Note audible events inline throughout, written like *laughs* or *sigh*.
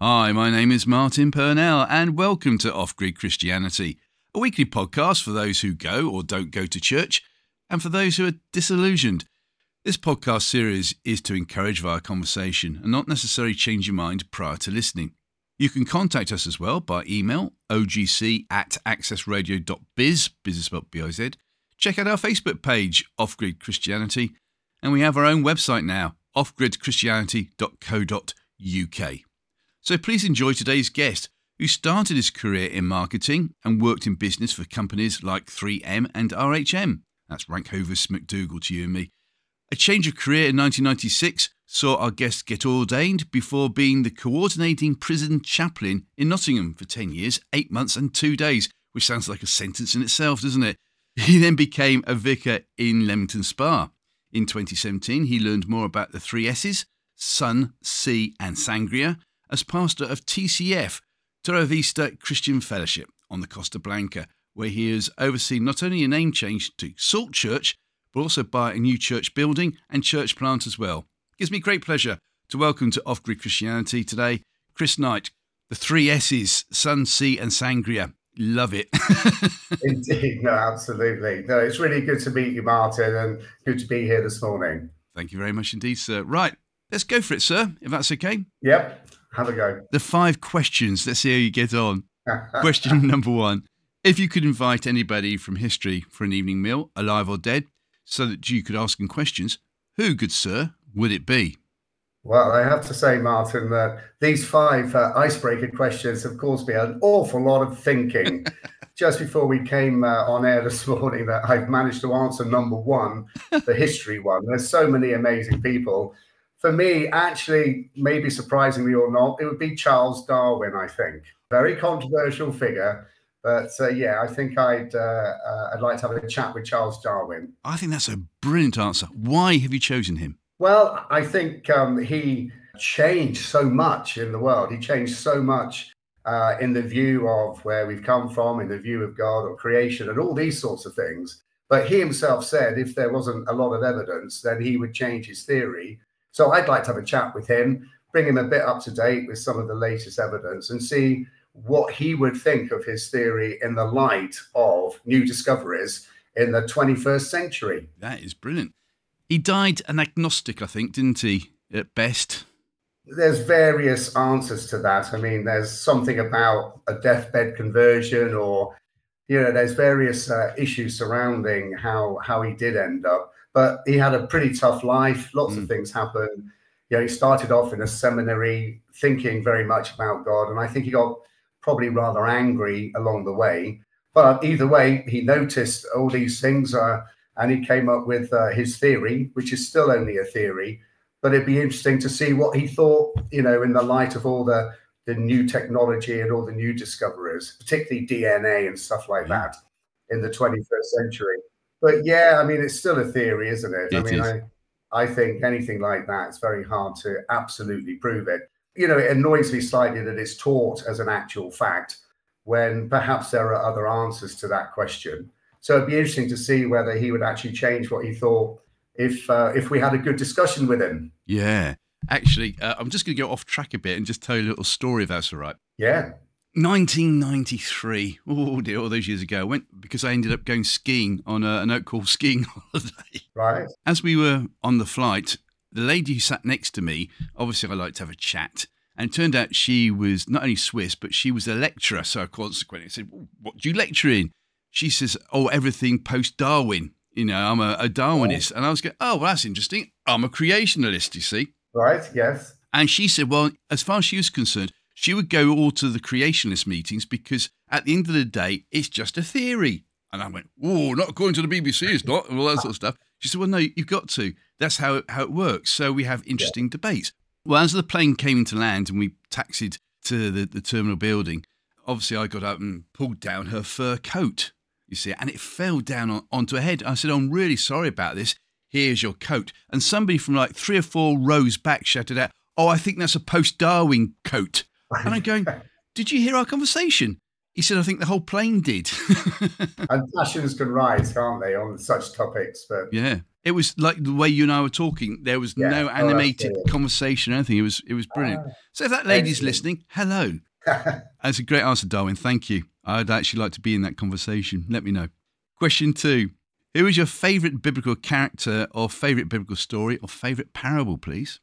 Hi, my name is Martin Purnell, and welcome to Off Grid Christianity, a weekly podcast for those who go or don't go to church, and for those who are disillusioned. This podcast series is to encourage via conversation and not necessarily change your mind prior to listening. You can contact us as well by email ogc at accessradio.biz, biz is B-I-Z. Check out our Facebook page, Off Grid Christianity, and we have our own website now, offgridchristianity.co.uk. So please enjoy today's guest, who started his career in marketing and worked in business for companies like 3M and RHM. That's Rank Hovis McDougall to you and me. A change of career in 1996 saw our guest get ordained before being the coordinating prison chaplain in Nottingham for 10 years, 8 months, and 2 days, which sounds like a sentence in itself, doesn't it? *laughs* He then became a vicar in Leamington Spa. In 2017, he learned more about the three S's Sun, Sea, and Sangria as pastor of TCF, Torrevieja Christian Fellowship, on the Costa Blanca, where he has overseen not only a name change to Salt Church, but also by a new church building and church plant as well. It gives me great pleasure to welcome to Off Grid Christianity today Chris Knight, the three S's Sun, Sea, and Sangria. Love it. *laughs* Indeed, no, absolutely. No, it's really good to meet you, Martin, and good to be here this morning. Thank you very much indeed, sir. Right, let's go for it, sir, if that's okay. Yep, have a go. The five questions. Let's see how you get on. *laughs* Question number one If you could invite anybody from history for an evening meal, alive or dead, so that you could ask them questions, who, good sir, would it be? Well, I have to say, Martin, that these five uh, icebreaker questions have caused me an awful lot of thinking. *laughs* Just before we came uh, on air this morning, that I've managed to answer number one, the history one. There's so many amazing people. For me, actually, maybe surprisingly or not, it would be Charles Darwin, I think. Very controversial figure. But uh, yeah, I think I'd uh, uh, I'd like to have a chat with Charles Darwin. I think that's a brilliant answer. Why have you chosen him? Well, I think um, he changed so much in the world. He changed so much uh, in the view of where we've come from, in the view of God or creation, and all these sorts of things. But he himself said if there wasn't a lot of evidence, then he would change his theory. So I'd like to have a chat with him, bring him a bit up to date with some of the latest evidence, and see what he would think of his theory in the light of new discoveries in the 21st century. That is brilliant. He died an agnostic, I think, didn't he, at best? There's various answers to that. I mean, there's something about a deathbed conversion, or, you know, there's various uh, issues surrounding how, how he did end up. But he had a pretty tough life. Lots mm. of things happened. You know, he started off in a seminary thinking very much about God. And I think he got probably rather angry along the way. But either way, he noticed all these things. Uh, and he came up with uh, his theory, which is still only a theory. But it'd be interesting to see what he thought, you know, in the light of all the the new technology and all the new discoveries, particularly DNA and stuff like that, in the 21st century. But yeah, I mean, it's still a theory, isn't it? it I mean. I I think anything like that, it's very hard to absolutely prove it. You know, it annoys me slightly that it's taught as an actual fact when perhaps there are other answers to that question. So it'd be interesting to see whether he would actually change what he thought if uh, if we had a good discussion with him. Yeah. Actually, uh, I'm just going to go off track a bit and just tell you a little story if that's all right. Yeah. 1993. Oh dear, all those years ago. I went because I ended up going skiing on a, an Oak Hall *laughs* skiing holiday. Right. As we were on the flight, the lady who sat next to me, obviously I like to have a chat. And it turned out she was not only Swiss, but she was a lecturer. So consequently, I said, What do you lecture in? she says, "Oh, everything post Darwin." You know, I'm a, a Darwinist, oh. and I was going, "Oh, well, that's interesting. I'm a creationalist." You see, right? Yes. And she said, "Well, as far as she was concerned, she would go all to the creationist meetings because at the end of the day, it's just a theory." And I went, "Oh, not according to the BBC, it's not," and all that sort of stuff. She said, "Well, no, you've got to. That's how how it works. So we have interesting yeah. debates." Well, as the plane came into land and we taxied to the, the terminal building, obviously I got up and pulled down her fur coat you see, and it fell down on, onto her head. I said, I'm really sorry about this. Here's your coat. And somebody from like three or four rows back shouted out, Oh, I think that's a post Darwin coat. *laughs* And I'm going, Did you hear our conversation? He said, I think the whole plane did. *laughs* and passions can rise, can't they, on such topics? But yeah. It was like the way you and I were talking. There was Yeah. no Oh, animated brilliant. conversation or anything. It was it was brilliant. Ah. so if that lady's listening, hello. *laughs* That's a great answer, Darwin. Thank you. I'd actually like to be in that conversation. Let me know. Question two. Who is your favourite biblical character or favourite biblical story or favourite parable, please?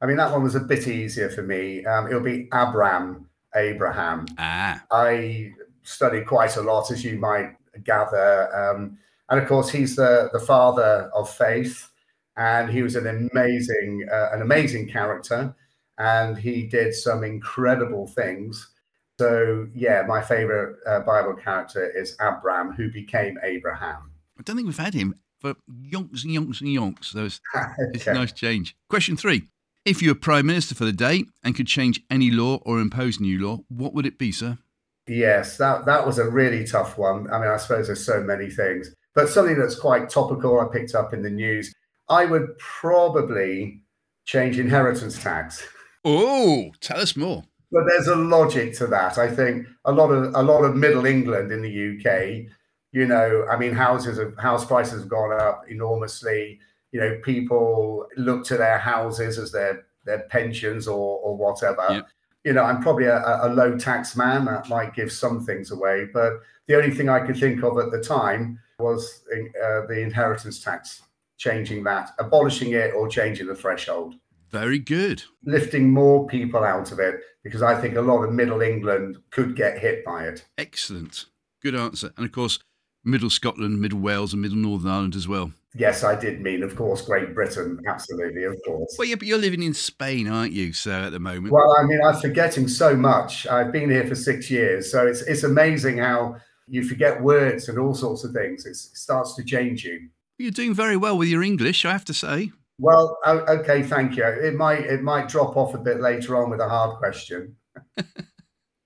I mean, that one was a bit easier for me. Um, it'll be Abram, Abraham. Ah, I studied quite a lot, as you might gather. Um, and of course, he's the, the father of faith, and he was an amazing, uh, an amazing character, and he did some incredible things. So, yeah, my favorite uh, Bible character is Abram, who became Abraham. I don't think we've had him for yonks and yonks and yonks. So it's, *laughs* it's a nice change. Question three. If you were Prime Minister for the day and could change any law or impose new law, what would it be, sir? Yes, that that was a really tough one. I mean, I suppose there's so many things, but something that's quite topical. I picked up in the news. I would probably change inheritance tax, Oh, tell us more. but there's a logic to that. I think a lot of a lot of Middle England in the UK, you know, I mean, houses have house prices have gone up enormously. You know, people look to their houses as their their pensions or or whatever. Yep. you know, I'm probably a, a low tax man. That might give some things away. But the only thing I could think of at the time was uh, the inheritance tax, changing that, abolishing it or changing the threshold, Very good. lifting more people out of it, because I think a lot of middle England could get hit by it. Excellent. Good answer. And of course, Middle Scotland, Middle Wales, and Middle Northern Ireland as well. Yes, I did mean, of course, Great Britain. Absolutely, of course. Well, yeah, but you're living in Spain, aren't you, sir, at the moment? Well, I mean, I'm forgetting so much. I've been here for six years, so it's it's amazing how you forget words and all sorts of things. It's, it starts to change you. You're doing very well with your English, I have to say. Well, okay, thank you. It might it might drop off a bit later on with a hard question. *laughs*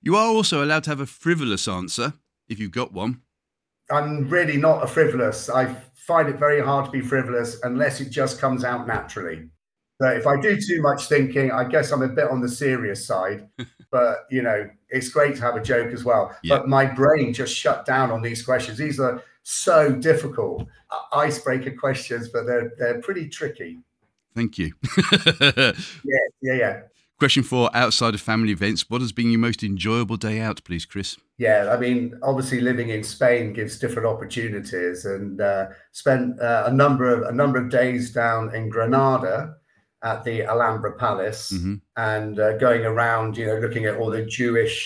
You are also allowed to have a frivolous answer if you've got one. I'm really not a frivolous. I find it very hard to be frivolous unless it just comes out naturally. So if I do too much thinking, I guess I'm a bit on the serious side. *laughs* but you know, it's great to have a joke as well. Yeah. But my brain just shut down on these questions. These are so difficult icebreaker questions, but they're they're pretty tricky. Thank you. *laughs* Yeah, yeah, yeah. Question four outside of family events, what has been your most enjoyable day out, please, Chris? Yeah, I mean, obviously living in Spain gives different opportunities, and uh, spent uh, a number of a number of days down in Granada at the Alhambra Palace, Mhm. and uh, going around, you know, looking at all the Jewish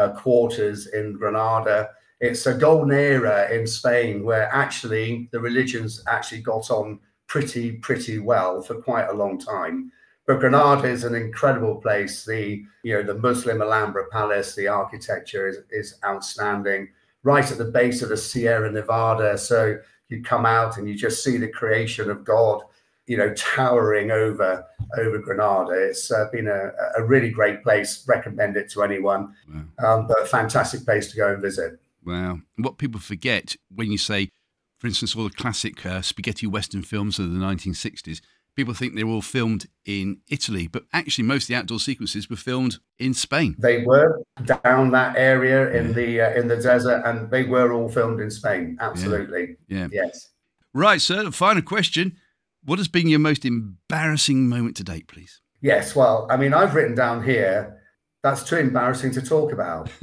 uh, quarters in Granada. It's a golden era in Spain where actually the religions actually got on pretty pretty well for quite a long time. But Granada is an incredible place. The you know the Muslim Alhambra Palace, the architecture is, is outstanding. Right at the base of the Sierra Nevada, so you come out and you just see the creation of God, you know, towering over over Granada. It's uh, been a, a really great place. Recommend it to anyone. Wow. Um, but a fantastic place to go and visit. Wow. What people forget when you say, for instance, all the classic uh, spaghetti western films of the 1960s, people think they're all filmed in Italy, but actually, most of the outdoor sequences were filmed in Spain. They were down that area in the uh, in the desert, and they were all filmed in Spain. Absolutely, Yeah. yes. Right, sir. The final question. What has been your most embarrassing moment to date, please? Yes, well, I mean, I've written down here that's too embarrassing to talk about. *laughs*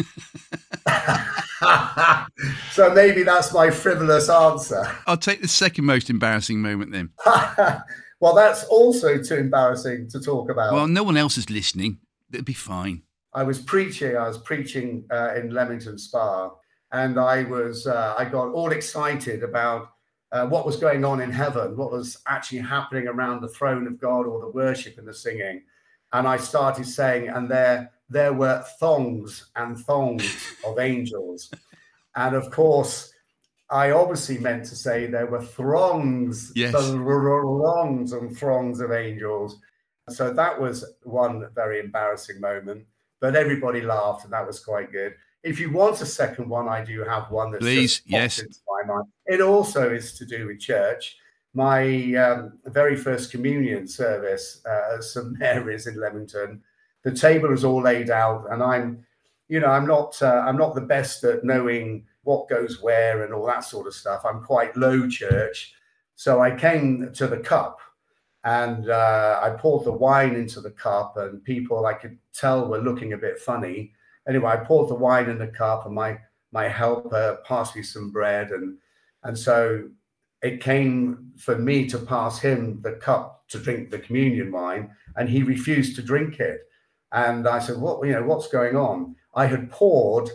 *laughs* so maybe that's my frivolous answer. I'll take the second most embarrassing moment then. *laughs* well, that's also too embarrassing to talk about. Well, no one else is listening. It'd be fine. I was preaching. I was preaching uh, in Leamington Spa, and I was uh, I got all excited about uh, what was going on in heaven, what was actually happening around the throne of God, or the worship and the singing. And I started saying, and there there were thongs and thongs of angels, and of course. I obviously meant to say there were throngs, Yes. throngs and throngs of angels. So that was one very embarrassing moment but everybody laughed, and that was quite good. If you want a second one, I do have one that's Please, yes. into my mind. It also is to do with church. My um, very first communion service uh, at St Mary's in Leamington, the table is all laid out, and I'm, you know, I'm not, uh, I'm not the best at knowing what goes where and all that sort of stuff. I'm quite low church, So I came to the cup and uh, I poured the wine into the cup, and people I could tell were looking a bit funny. Anyway, I poured the wine in the cup, and my my helper passed me some bread, and and so it came for me to pass him the cup to drink the communion wine, and he refused to drink it. And I said, "What? You know, what's going on?" I had poured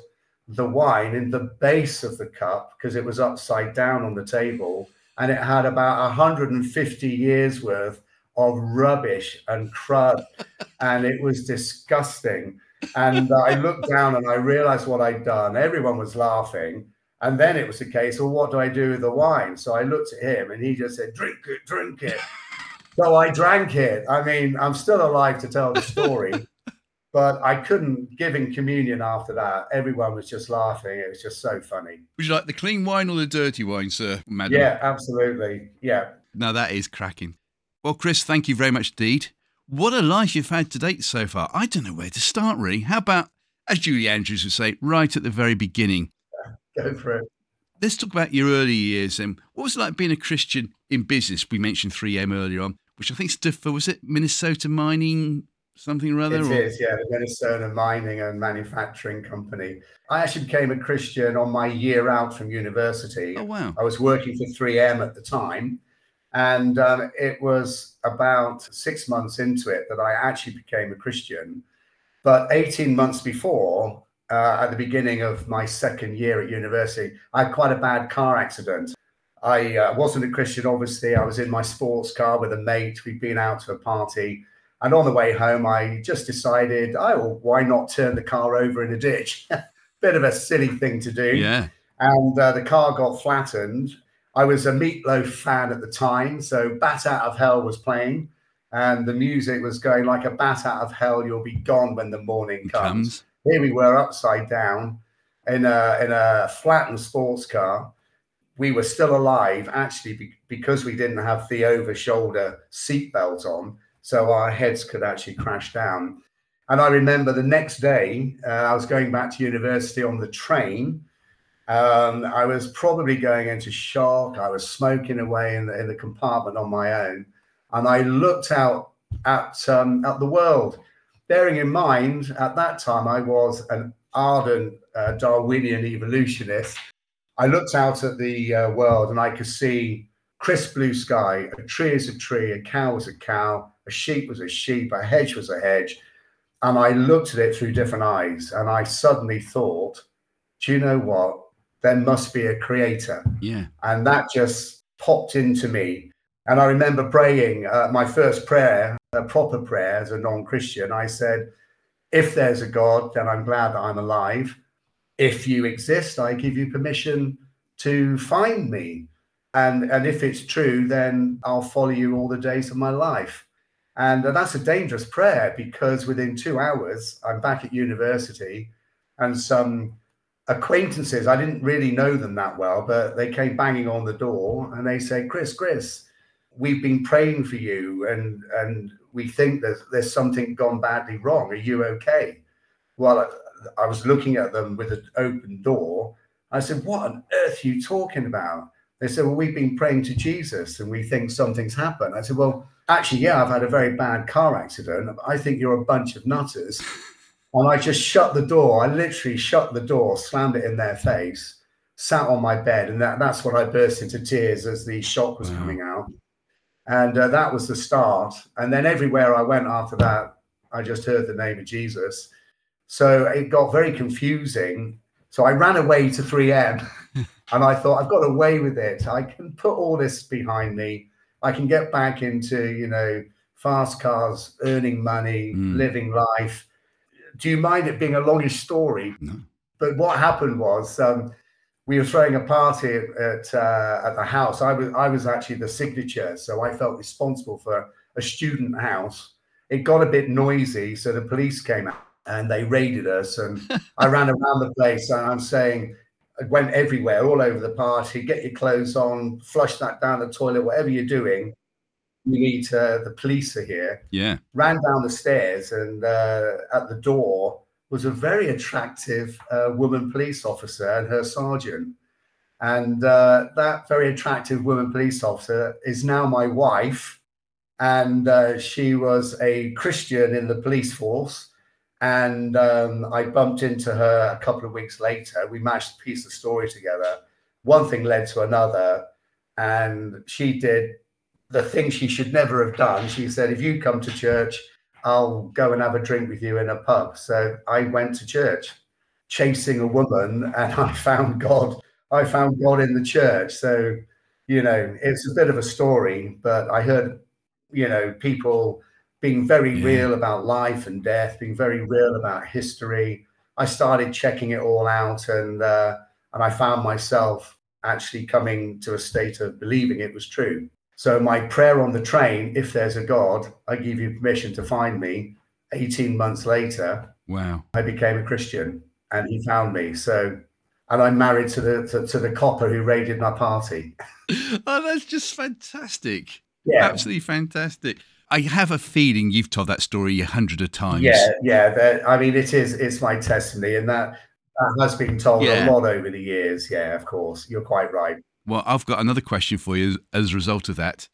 the wine in the base of the cup because it was upside down on the table and it had about 150 years worth of rubbish and crud *laughs* and it was disgusting. And uh, i looked down and i realized what i'd done. Everyone was laughing. And then it was a case well what do i do with the wine? So i looked at him and he just said drink it drink it. *laughs* So i drank it. I mean i'm still alive to tell the story *laughs* but I couldn't give in communion after that. Everyone was just laughing. It was just so funny. Would you like the clean wine or the dirty wine, sir, madam? Yeah, absolutely. Yeah. Now that is cracking. Well, Chris, thank you very much indeed. What a life you've had to date so far. I don't know where to start, really. How about, as Julie Andrews would say, right at the very beginning? Yeah, *laughs* go for it. Let's talk about your early years and what was it like being a Christian in business? We mentioned 3M earlier on, which I think stood for, was it Minnesota Mining something or other? It or? is, yeah, the Minnesota Mining and Manufacturing Company. I actually became a Christian on my year out from university. Oh, wow. I was working for 3M at the time. And um, it was about six months into it that I actually became a Christian. But 18 months before, uh, at the beginning of my second year at university, I had quite a bad car accident. I uh, wasn't a Christian, obviously. I was in my sports car with a mate. We'd been out to a party and on the way home, I just decided, oh, why not turn the car over in a ditch? *laughs* Bit of a silly thing to do. Yeah. And uh, the car got flattened. I was a Meatloaf fan at the time, so Bat Out of Hell was playing, and the music was going like a bat out of hell. You'll be gone when the morning comes. comes. Here we were, upside down, in a in a flattened sports car. We were still alive, actually, be- because we didn't have the over shoulder seatbelt on so our heads could actually crash down. And I remember the next day, uh, I was going back to university on the train. Um, I was probably going into shock. I was smoking away in the, in the compartment on my own. And I looked out at, um, at the world, bearing in mind at that time I was an ardent uh, Darwinian evolutionist. I looked out at the uh, world and I could see crisp blue sky, a tree is a tree, a cow is a cow, a sheep was a sheep, a hedge was a hedge. And I looked at it through different eyes and I suddenly thought, do you know what? There must be a creator. Yeah. And that just popped into me. And I remember praying uh, my first prayer, a proper prayer as a non Christian. I said, if there's a God, then I'm glad that I'm alive. If you exist, I give you permission to find me. And, and if it's true, then I'll follow you all the days of my life. And that's a dangerous prayer because within two hours, I'm back at university and some acquaintances, I didn't really know them that well, but they came banging on the door and they said, Chris, Chris, we've been praying for you and, and we think that there's something gone badly wrong. Are you okay? Well, I was looking at them with an open door. I said, What on earth are you talking about? They said, Well, we've been praying to Jesus and we think something's happened. I said, Well, actually, yeah, I've had a very bad car accident. I think you're a bunch of nutters. *laughs* And I just shut the door. I literally shut the door, slammed it in their face, sat on my bed. And that, that's when I burst into tears as the shock was wow. coming out. And uh, that was the start. And then everywhere I went after that, I just heard the name of Jesus. So it got very confusing. So I ran away to 3M *laughs* and I thought, I've got away with it. I can put all this behind me. I can get back into, you know, fast cars, earning money, mm. living life. Do you mind it being a longish story? No. But what happened was um, we were throwing a party at uh, at the house. I was I was actually the signature, so I felt responsible for a student house. It got a bit noisy, so the police came out and they raided us. And *laughs* I ran around the place and I'm saying, went everywhere, all over the party. Get your clothes on, flush that down the toilet, whatever you're doing. You need uh, the police are here. Yeah. Ran down the stairs, and uh, at the door was a very attractive uh, woman police officer and her sergeant. And uh, that very attractive woman police officer is now my wife. And uh, she was a Christian in the police force. And um, I bumped into her a couple of weeks later. We managed to piece the story together. One thing led to another. And she did the thing she should never have done. She said, If you come to church, I'll go and have a drink with you in a pub. So I went to church chasing a woman and I found God. I found God in the church. So, you know, it's a bit of a story, but I heard, you know, people being very Yeah. real about life and death, being very real about history. I started checking it all out and uh, and I found myself actually coming to a state of believing it was true. So my prayer on the train, if there's a God, I give you permission to find me. 18 months later, Wow. I became a Christian and he found me. So, and I'm married to the to, to the copper who raided my party. *laughs* Oh, that's just fantastic. Yeah, Absolutely fantastic. I have a feeling you've told that story a hundred of times. yeah, yeah. That, I mean, it is it's my testimony, and that, that has been told Yeah. a lot over the years. Yeah, of course, you're quite right. Well, I've got another question for you as, as a result of that.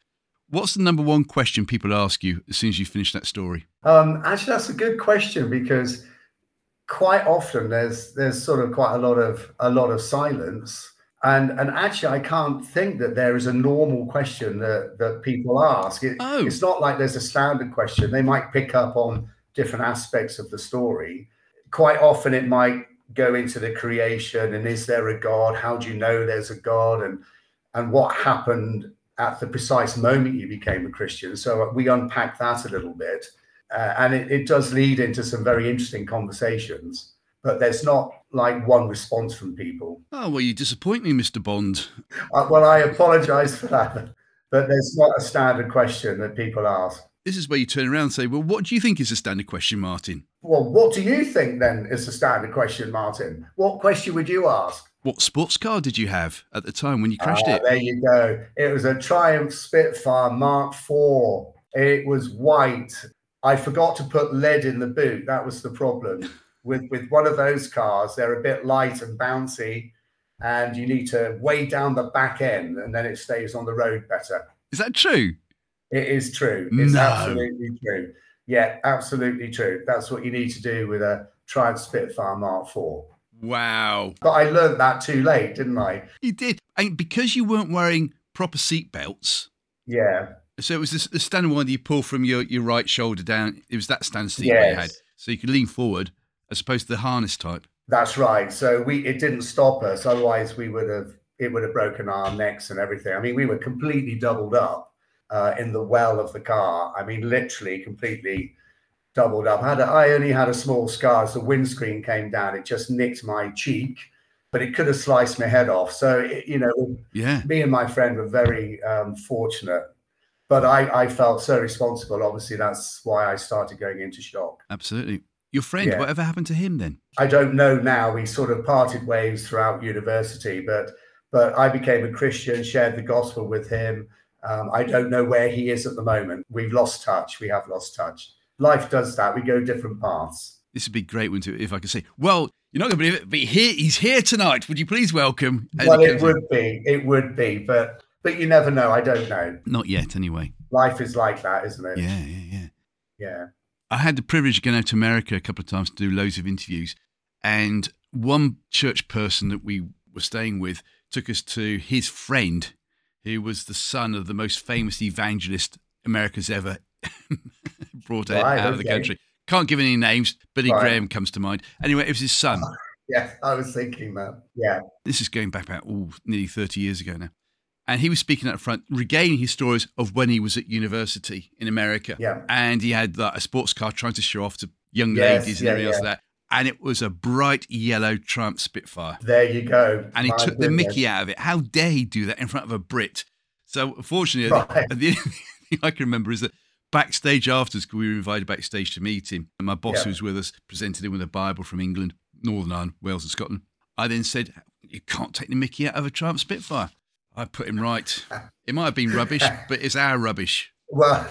What's the number one question people ask you as soon as you finish that story? Um, actually, that's a good question because quite often there's there's sort of quite a lot of a lot of silence, and and actually I can't think that there is a normal question that that people ask. It, Oh. It's not like there's a standard question. They might pick up on different aspects of the story. Quite often it might go into the creation and is there a God? How do you know there's a God? And and what happened at the precise moment you became a Christian. So we unpack that a little bit. Uh, and it, it does lead into some very interesting conversations, but there's not like one response from people. Oh, well, you disappoint me, Mr. Bond. Uh, well, I apologize for that, but there's not a standard question that people ask. This is where you turn around and say, Well, what do you think is a standard question, Martin? Well, what do you think then is the standard question, Martin? What question would you ask? What sports car did you have at the time when you crashed Ah, it? There you go. It was a Triumph Spitfire Mark IV. It was white. I forgot to put lead in the boot. That was the problem. With with one of those cars, they're a bit light and bouncy, and you need to weigh down the back end, and then it stays on the road better. Is that true? It is true. It's No. absolutely true. Yeah, absolutely true. That's what you need to do with a Triumph Spitfire Mark IV. Wow. But I learned that too late, didn't I? You did. And because you weren't wearing proper seat belts, Yeah. so it was this, the standard one that you pull from your, your right shoulder down. It was that standard seat that you had. So you could lean forward as opposed to the harness type. That's right. So we it didn't stop us. Otherwise, we would have it would have broken our necks and everything. I mean, we were completely doubled up uh, in the well of the car. I mean, literally completely doubled up. I, had a, I only had a small scar as the windscreen came down. It just nicked my cheek, but it could have sliced my head off. So it, you know, Yeah. me and my friend were very um, fortunate. But I, I felt so responsible. Obviously, that's why I started going into shock. Absolutely. Your friend, Yeah. whatever happened to him then? I don't know now. We sort of parted ways throughout university, but but I became a Christian, shared the gospel with him. Um, I don't know where he is at the moment. We've lost touch. We have lost touch. Life does that. We go different paths. This would be great one to if I could say, well, you're not going to believe it, but here he's here tonight. Would you please welcome? And well, it would be. It would be. But but you never know. I don't know. Not yet, anyway. Life is like that, isn't it? Yeah, yeah, yeah. Yeah. I had the privilege of going out to America a couple of times to do loads of interviews. And one church person that we were staying with took us to his friend, who was the son of the most famous evangelist America's ever *laughs* brought out, Right, out of the country. Can't give any names. Billy Right. Graham comes to mind. Anyway, it was his son. *laughs* Yeah. I was thinking that. Yeah. This is going back about ooh, nearly 30 years ago now. And he was speaking up front, regaining his stories of when he was at university in America. Yeah. And he had like, a sports car trying to show off to young Yes, ladies and yeah, everything else like that. And it was a bright yellow Triumph Spitfire. There you go. And he My took the. Mickey out of it. How dare he do that in front of a Brit? So, fortunately, Right. the, *laughs* the only thing I can remember is that backstage afterwards, 'cause we were invited backstage to meet him, and my boss, Yeah. who was with us, presented him with a Bible from England, Northern Ireland, Wales, and Scotland. I then said, You can't take the Mickey out of a Triumph Spitfire. I put him right. It might have been rubbish, *laughs* but it's our rubbish. Well,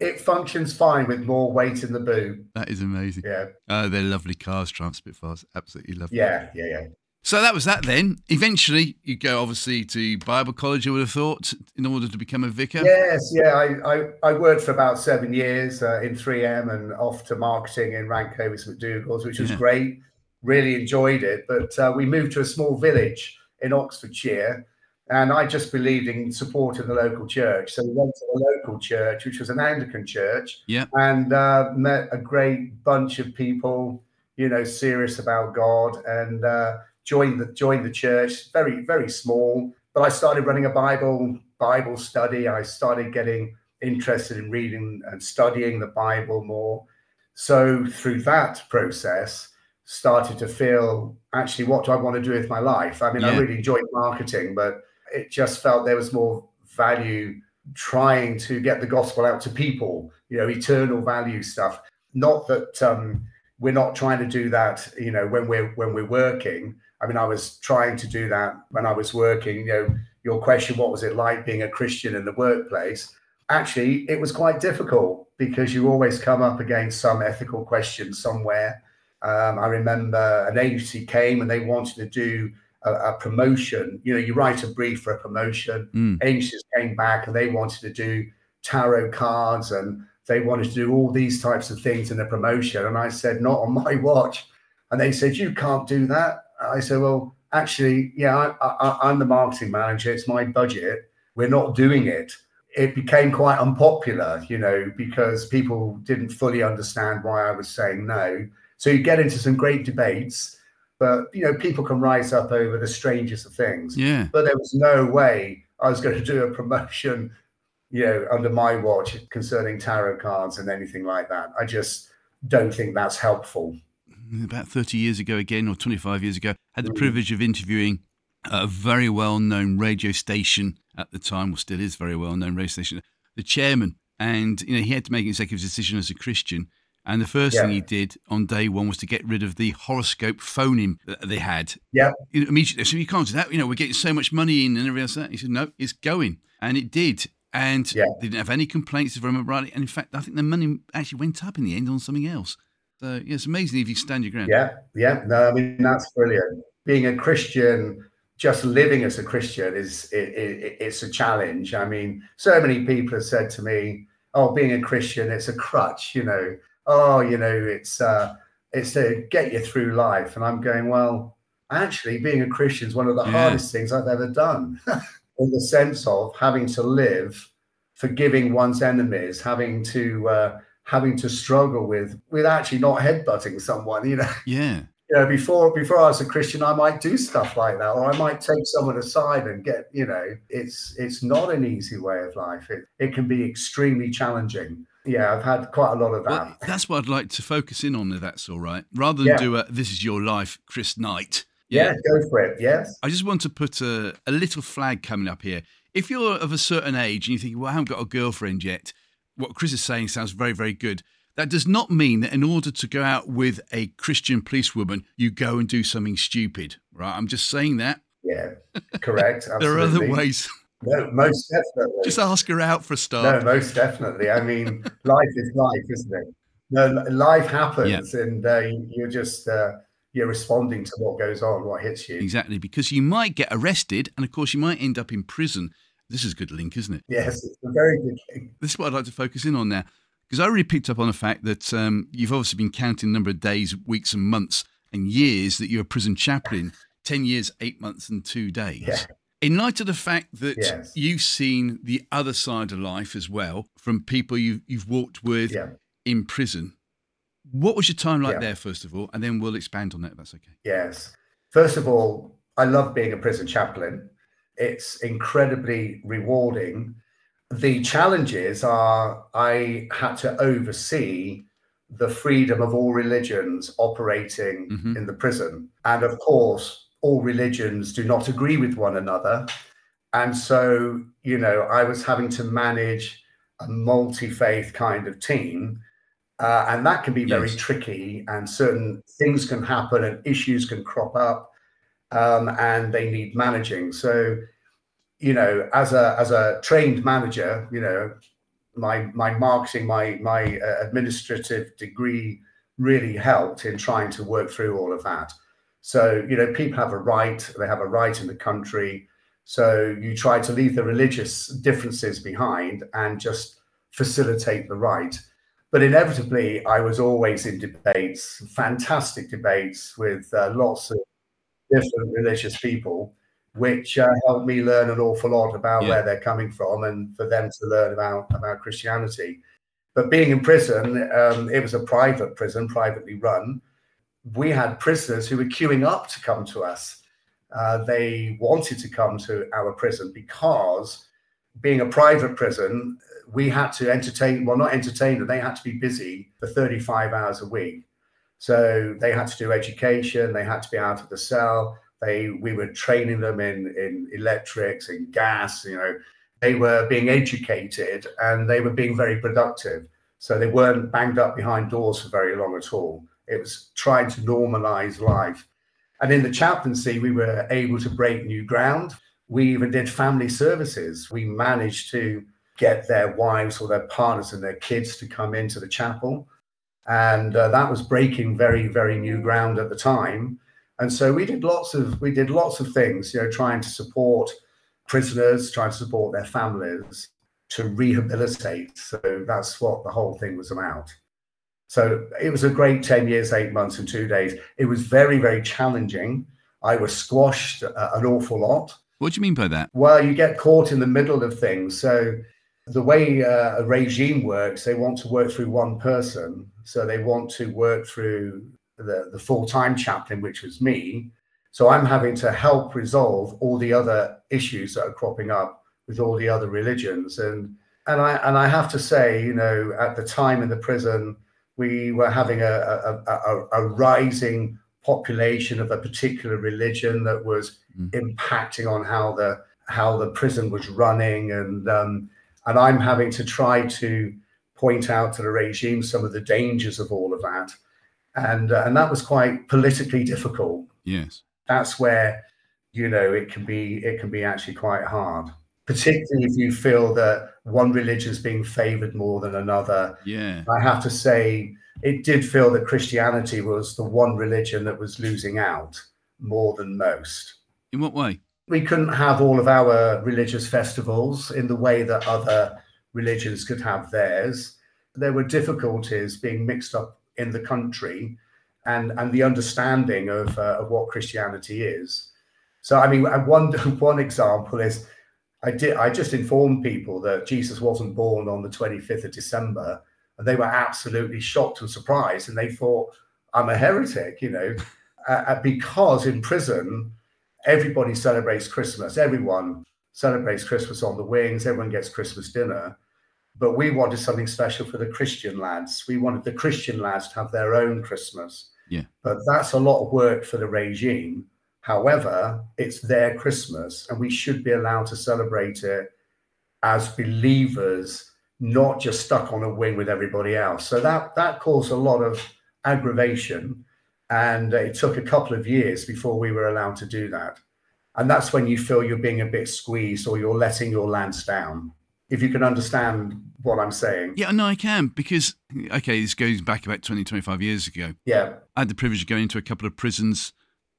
it functions fine with more weight in the boot. That is amazing. Yeah. Oh, they're lovely cars, Triumph Spitfires. Absolutely lovely. Yeah. Yeah. Yeah. So that was that then. Eventually, you go obviously to Bible college, I would have thought, in order to become a vicar. Yes, yeah. I, I, I worked for about seven years uh, in 3M and off to marketing in Hovis McDougall's, which was Yeah. great. Really enjoyed it. But uh, we moved to a small village in Oxfordshire. And I just believed in supporting the local church. So we went to the local church, which was an Anglican church, Yeah. and uh, met a great bunch of people, you know, serious about God, and uh, joined the joined the church. Very very small, but I started running a Bible Bible study. I started getting interested in reading and studying the Bible more. So through that process, started to feel actually what do I want to do with my life? I mean, I really enjoyed marketing, but it just felt there was more value trying to get the gospel out to people, you know, eternal value stuff. Not that um, we're not trying to do that, you know, when we're when we're working. I mean, I was trying to do that when I was working. You know, your question, what was it like being a Christian in the workplace? Actually, it was quite difficult because you always come up against some ethical question somewhere. Um, I remember an agency came and they wanted to do a, a promotion. You know, you write a brief for a promotion. Mm. Agencies came back and they wanted to do tarot cards and they wanted to do all these types of things in a promotion. And I said, not on *laughs* my watch. And they said, you can't do that. I said, well, actually, yeah, I, I, I'm the marketing manager. It's my budget. We're not doing it. It became quite unpopular, you know, because people didn't fully understand why I was saying no. So you get into some great debates, but you know, people can rise up over the strangest of things. Yeah. But there was no way I was going *laughs* to do a promotion, you know, under my watch concerning tarot cards and anything like that. I just don't think that's helpful. About 30 years ago, again, or 25 years ago, I had the Mm. privilege of interviewing a very well known radio station at the time, or still is very well known radio station, the chairman. And, you know, he had to make an executive decision as a Christian. And the first thing he did on day one was to get rid of the horoscope phone in that they had. Yeah. Immediately, so you can't do that. You know, we're getting so much money in and everything else. like that. He said, no, it's going. And it did. And Yeah. they didn't have any complaints, if I remember rightly. And in fact, I think the money actually went up in the end on something else. So, yeah, it's amazing if you stand your ground. Yeah, yeah. No, I mean that's brilliant. Being a Christian, just living as a Christian is it, it, it's a challenge. I mean, so many people have said to me, "Oh, being a Christian, it's a crutch," you know. Oh, you know, it's uh, it's to get you through life. And I'm going, well, actually, being a Christian is one of the Yeah. hardest things I've ever done, *laughs* in the sense of having to live, forgiving one's enemies, having to uh, having to struggle with with actually not headbutting someone. You know *laughs* Yeah. you know, before before I was a Christian, I might do stuff like that, or I might take someone aside and get, you know, it's it's not an easy way of life. It it can be extremely challenging. Yeah, I've had quite a lot of that. Well, that's what I'd like to focus in on, if that's all right. Rather than Yeah. do a This Is Your Life, Chris Knight. yeah, go for it. Yes. I just want to put a, a little flag coming up here. If you're of a certain age and you think, well, I haven't got a girlfriend yet, what Chris is saying sounds very, very good. That does not mean that in order to go out with a Christian policewoman, you go and do something stupid, right? I'm just saying that. Yeah, correct. *laughs* There are other ways. No, most definitely. just ask her out for a start. no, most definitely. I mean, *laughs* life is life, isn't it? No, life happens, and uh, you- you're just uh, you're responding to what goes on, what hits you. Exactly, because you might get arrested and, of course, you might end up in prison. This is a good link, isn't it? Yes, it's a very good. thing. this is what I'd like to focus in on now, because I really picked up on the fact that um, you've obviously been counting the number of days, weeks, and months and years that you're a prison chaplain 10 years, eight months, and two days. Yeah. In light of the fact that Yes. you've seen the other side of life as well from people you've, you've walked with Yeah. in prison, what was your time like Yeah. there, first of all? And then we'll expand on that if that's okay. Yes. First of all, I love being a prison chaplain. It's incredibly rewarding. The challenges are I had to oversee the freedom of all religions operating Mhm. in the prison. And of course, all religions do not agree with one another. And so, you know, I was having to manage a multi faith kind of team. Uh, and that can be very Yes. tricky, and certain things can happen, and issues can crop up, um, and they need managing. So, you know, as a as a trained manager, you know, my my marketing, my my uh, administrative degree really helped in trying to work through all of that. So, you know, people have a right, they have a right in the country. So you try to leave the religious differences behind and just facilitate the right. But inevitably, I was always in debates, fantastic debates with uh, lots of different religious people, which uh, helped me learn an awful lot about yeah. where they're coming from and for them to learn about, about Christianity. But being in prison, um, it was a private prison, privately run. We had prisoners who were queuing up to come to us. Uh, they wanted to come to our prison because, being a private prison, we had to entertain, well, not entertain them, they had to be busy for 35 hours a week. So they had to do education, they had to be out of the cell. They, we were training them in, in electrics, and gas, you know, they were being educated and they were being very productive. So they weren't banged up behind doors for very long at all. It was trying to normalize life. And in the chaplaincy, we were able to break new ground. We even did family services. We managed to get their wives or their partners and their kids to come into the chapel. And uh, that was breaking very, very new ground at the time. And so we did lots of we did lots of things, you know, trying to support prisoners, trying to support their families, to rehabilitate. So that's what the whole thing was about. So it was a great 10 years, eight months, and two days. It was very, very challenging. I was squashed uh, an awful lot. What do you mean by that? Well, you get caught in the middle of things. So the way uh, a regime works, they want to work through one person. So they want to work through the, the full time chaplain, which was me. So I'm having to help resolve all the other issues that are cropping up with all the other religions. And and I and I have to say, you know, at the time in the prison, we were having a, a, a, a rising population of a particular religion that was mm. impacting on how the how the prison was running, and um, and I'm having to try to point out to the regime some of the dangers of all of that, and uh, and that was quite politically difficult. Yes that's where you know it can be it can be actually quite hard particularly if you feel that one religion is being favored more than another. Yeah. I have to say it did feel that christianity was the one religion that was losing out more than most. In what way? We couldn't have all of our religious festivals in the way that other religions could have theirs. There were difficulties being mixed up in the country and and the understanding of uh, of what Christianity is. So I mean, *laughs* one one example is I did I just informed people that Jesus wasn't born on the 25th of December, and they were absolutely shocked and surprised, and they thought I'm a heretic, you know, *laughs* uh, because in prison everybody celebrates Christmas, everyone celebrates Christmas on the wings, everyone gets Christmas dinner. But we wanted something special for the Christian lads. We wanted the Christian lads to have their own Christmas. Yeah. But that's a lot of work for the regime. However, it's their Christmas and we should be allowed to celebrate it as believers, not just stuck on a wing with everybody else. So that that caused a lot of aggravation. And it took a couple of years before we were allowed to do that. And that's when you feel you're being a bit squeezed or you're letting your lance down. If you can understand what I'm saying. Yeah, no, I can because okay, this goes back about 20, 25 years ago. Yeah, I had the privilege of going into a couple of prisons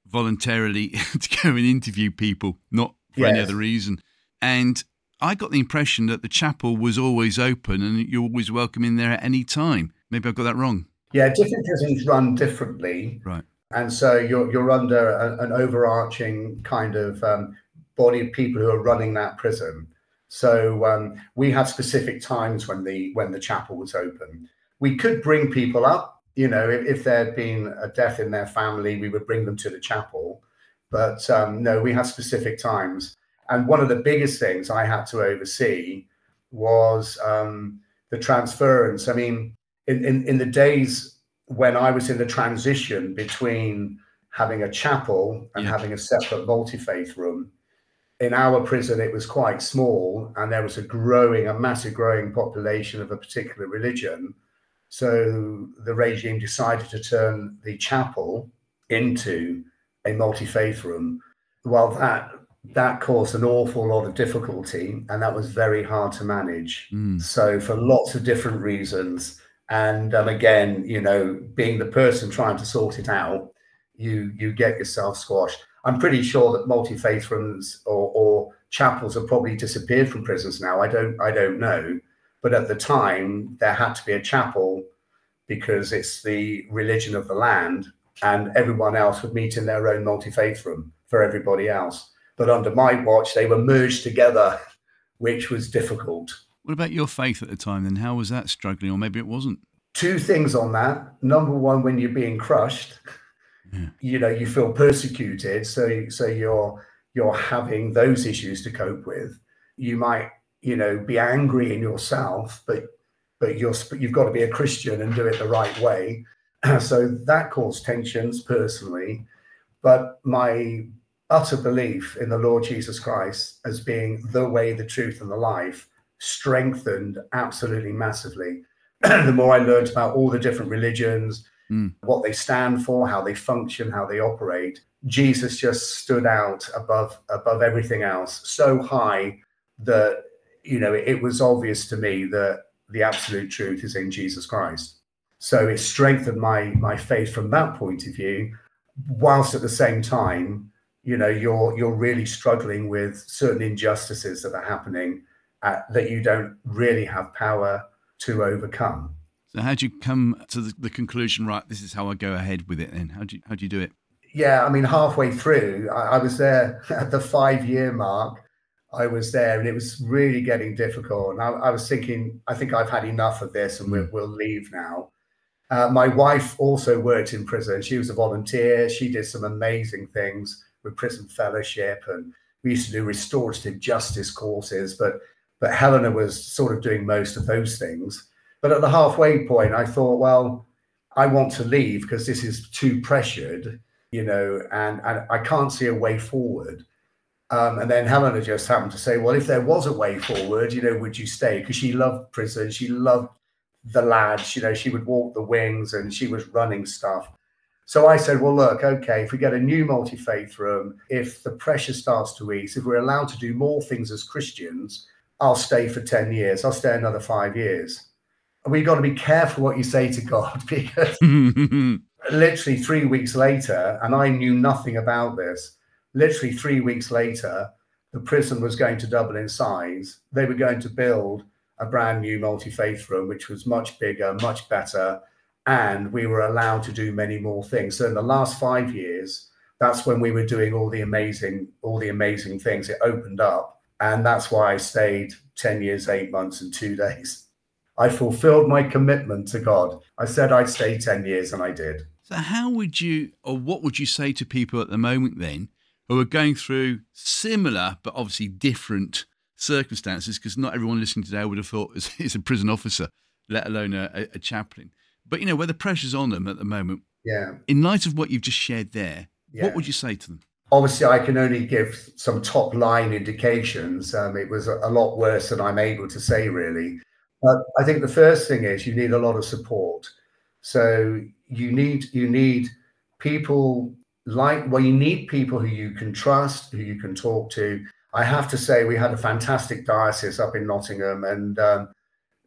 voluntarily *laughs* to go and interview people, not for yes. any other reason, and I got the impression that the chapel was always open and you're always welcome in there at any time. Maybe I got that wrong. Yeah, different prisons run differently, right? And so you're you're under a, an overarching kind of um, body of people who are running that prison so um, we had specific times when the when the chapel was open. We could bring people up, you know, if, if there had been a death in their family, we would bring them to the chapel. But um, no, we had specific times. And one of the biggest things I had to oversee was um, the transference. I mean, in, in, in the days when I was in the transition between having a chapel and yeah. having a separate multi faith room, in our prison it was quite small and there was a growing a massive growing population of a particular religion so the regime decided to turn the chapel into a multi-faith room well that that caused an awful lot of difficulty and that was very hard to manage mm. so for lots of different reasons and um, again you know being the person trying to sort it out you you get yourself squashed. I'm pretty sure that multi faith rooms or, or chapels have probably disappeared from prisons now. I don't I don't know, but at the time there had to be a chapel because it's the religion of the land, and everyone else would meet in their own multi faith room for everybody else. But under my watch, they were merged together, which was difficult. What about your faith at the time then? How was that struggling, or maybe it wasn't? Two things on that. Number one, when you're being crushed, yeah. you know, you feel persecuted, so so you're you're having those issues to cope with. You might, you know, be angry in yourself, but but you're you've got to be a Christian and do it the right way. *clears throat* so that caused tensions personally. But my utter belief in the Lord Jesus Christ as being the way, the truth, and the life strengthened absolutely massively. *clears throat* the more I learned about all the different religions, mm. what they stand for, how they function, how they operate, Jesus just stood out above above everything else, so high that you know it was obvious to me that the absolute truth is in Jesus Christ. So it strengthened my my faith from that point of view, whilst at the same time, you know, you're you're really struggling with certain injustices that are happening uh, that you don't really have power to overcome. So how do you come to the, the conclusion? Right, this is how I go ahead with it. Then how do you how do you do it? yeah, I mean, halfway through, I, I was there *laughs* at the five year mark. I was there and it was really getting difficult. And I, I was thinking, I think I've had enough of this and we'll, mm. we'll leave now. Uh, my wife also worked in prison. She was a volunteer. She did some amazing things with Prison Fellowship, and we used to do restorative justice courses. But but Helena was sort of doing most of those things. But at the halfway point, I thought, well, I want to leave because this is too pressured you know, and, and I can't see a way forward. Um, and then Helena just happened to say, well, if there was a way forward, you know, would you stay? Because she loved prison. She loved the lads, you know, she would walk the wings and she was running stuff. So I said, well, look, okay, if we get a new multi faith room, if the pressure starts to ease, if we're allowed to do more things as Christians, I'll stay for 10 years. I'll stay another five years. And we've got to be careful what you say to God *laughs* because *laughs* literally three weeks later, and I knew nothing about this. Literally three weeks later, the prison was going to double in size. They were going to build a brand new multi faith room, which was much bigger, much better, and we were allowed to do many more things. So in the last five years, that's when we were doing all the amazing, all the amazing things. It opened up, and that's why I stayed ten years, eight months, and two days. I fulfilled my commitment to God. I said I'd stay 10 years and I did. So, how would you, or what would you say to people at the moment then who are going through similar but obviously different circumstances? Because not everyone listening today would have thought it's *laughs* a prison officer, let alone a, a chaplain. But you know, where the pressure's on them at the moment. Yeah. In light of what you've just shared there, yeah. what would you say to them? Obviously, I can only give some top line indications. Um, it was a lot worse than I'm able to say, really. But I think the first thing is you need a lot of support. So you need you need people like well you need people who you can trust who you can talk to. I have to say we had a fantastic diocese up in nottingham and um,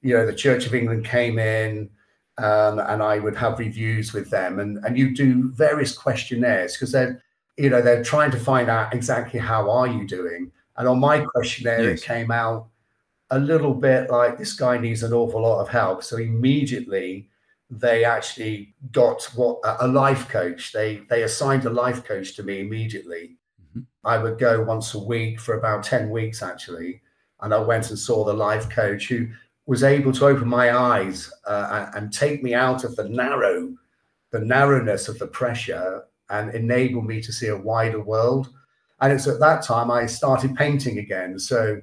you know the church of england came in um, and i would have reviews with them. And and you do various questionnaires because they're you know they're trying to find out exactly how are you doing. And on my questionnaire yes. it came out a little bit like this guy needs an awful lot of help. So immediately they actually got what a life coach. They they assigned a life coach to me immediately. Mm-hmm. I would go once a week for about 10 weeks actually. And I went and saw the life coach who was able to open my eyes uh, and take me out of the narrow, the narrowness of the pressure and enable me to see a wider world. And it's at that time I started painting again. So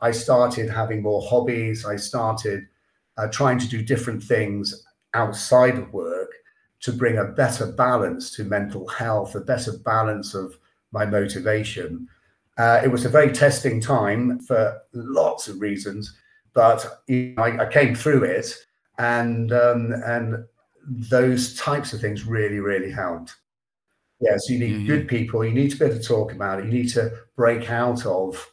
I started having more hobbies. I started uh, trying to do different things outside of work to bring a better balance to mental health, a better balance of my motivation. Uh, it was a very testing time for lots of reasons, but you know, I, I, came through it, and um, and those types of things really, really helped. Yeah, so you need mm-hmm. good people. You need to be able to talk about it. You need to break out of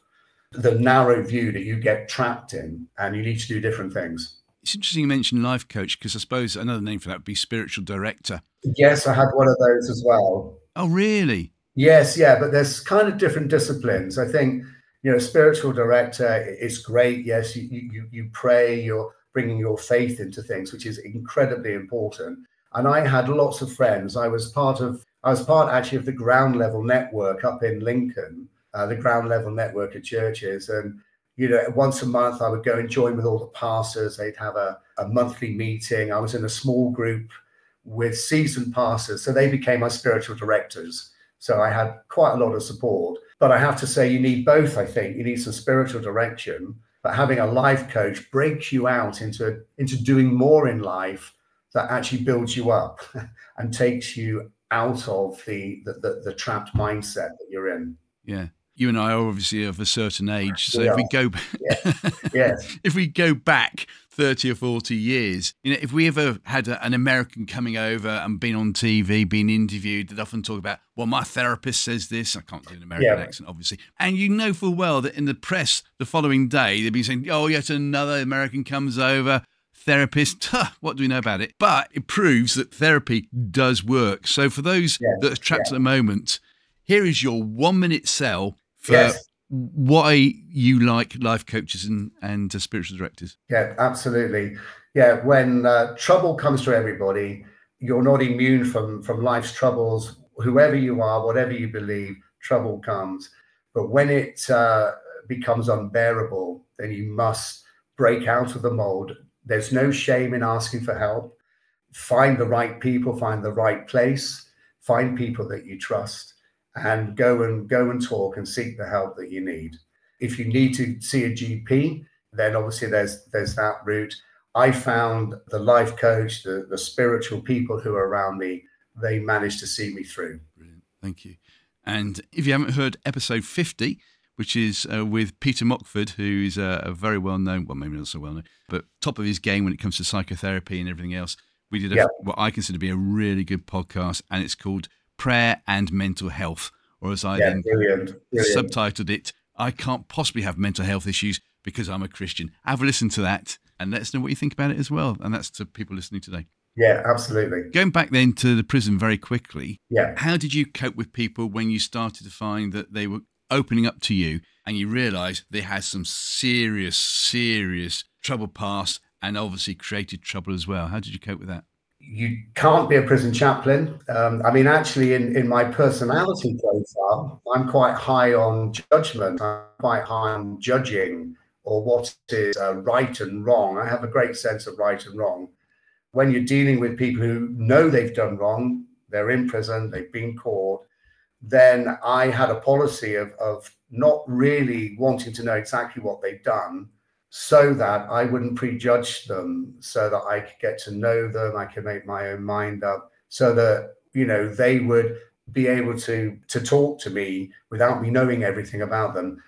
the narrow view that you get trapped in, and you need to do different things. It's interesting you mentioned life coach because I suppose another name for that would be spiritual director. Yes, I had one of those as well. Oh, really? Yes, yeah, but there's kind of different disciplines. I think you know, spiritual director is great. Yes, you you you pray. You're bringing your faith into things, which is incredibly important. And I had lots of friends. I was part of. I was part actually of the ground level network up in Lincoln, uh, the ground level network of churches, and you know, once a month I would go and join with all the pastors. They'd have a, a monthly meeting. I was in a small group with seasoned pastors. So they became my spiritual directors. So I had quite a lot of support. But I have to say, you need both, I think. You need some spiritual direction, but having a life coach breaks you out into, into doing more in life that actually builds you up *laughs* and takes you out of the, the, the, the trapped mindset that you're in. Yeah you and I are obviously of a certain age. So yeah. if we go, yeah. yes. *laughs* if we go back thirty or forty years, you know, if we ever had a, an American coming over and been on TV, being interviewed, they'd often talk about, well, my therapist says this. I can't do an American yeah. accent, obviously, and you know full well that in the press the following day they'd be saying, oh, yet another American comes over. Therapist, *laughs* huh, what do we know about it? But it proves that therapy does work. So, for those that are trapped at the moment, here is your one minute sell for yes. why you like life coaches and, and uh, spiritual directors. Yeah, absolutely. Yeah, when uh, trouble comes to everybody, you're not immune from from life's troubles. Whoever you are, whatever you believe, trouble comes. But when it uh, becomes unbearable, then you must break out of the mold. There's no shame in asking for help. Find the right people, find the right place, find people that you trust and go and go and talk and seek the help that you need. If you need to see a GP, then obviously there's there's that route. I found the life coach, the, the spiritual people who are around me, they managed to see me through. Brilliant. Thank you. And if you haven't heard episode 50, which is uh, with Peter Mockford, who is a, a very well known, well, maybe not so well known, but top of his game when it comes to psychotherapy and everything else. We did a, yep. what I consider to be a really good podcast, and it's called prayer and mental health, or as I yeah, then brilliant, brilliant. subtitled it, I can't possibly have mental health issues because I'm a Christian. Have a listen to that and let us know what you think about it as well. And that's to people listening today. Yeah, absolutely. Going back then to the prison very quickly. Yeah. How did you cope with people when you started to find that they were opening up to you and you realized they had some serious, serious trouble past and obviously created trouble as well? How did you cope with that? You can't be a prison chaplain. Um, I mean, actually, in, in my personality profile, I'm quite high on judgment. I'm quite high on judging or what is uh, right and wrong. I have a great sense of right and wrong. When you're dealing with people who know they've done wrong, they're in prison, they've been caught, then I had a policy of, of not really wanting to know exactly what they've done so that I wouldn't prejudge them, so that I could get to know them, I could make my own mind up, so that you know they would be able to to talk to me without me knowing everything about them.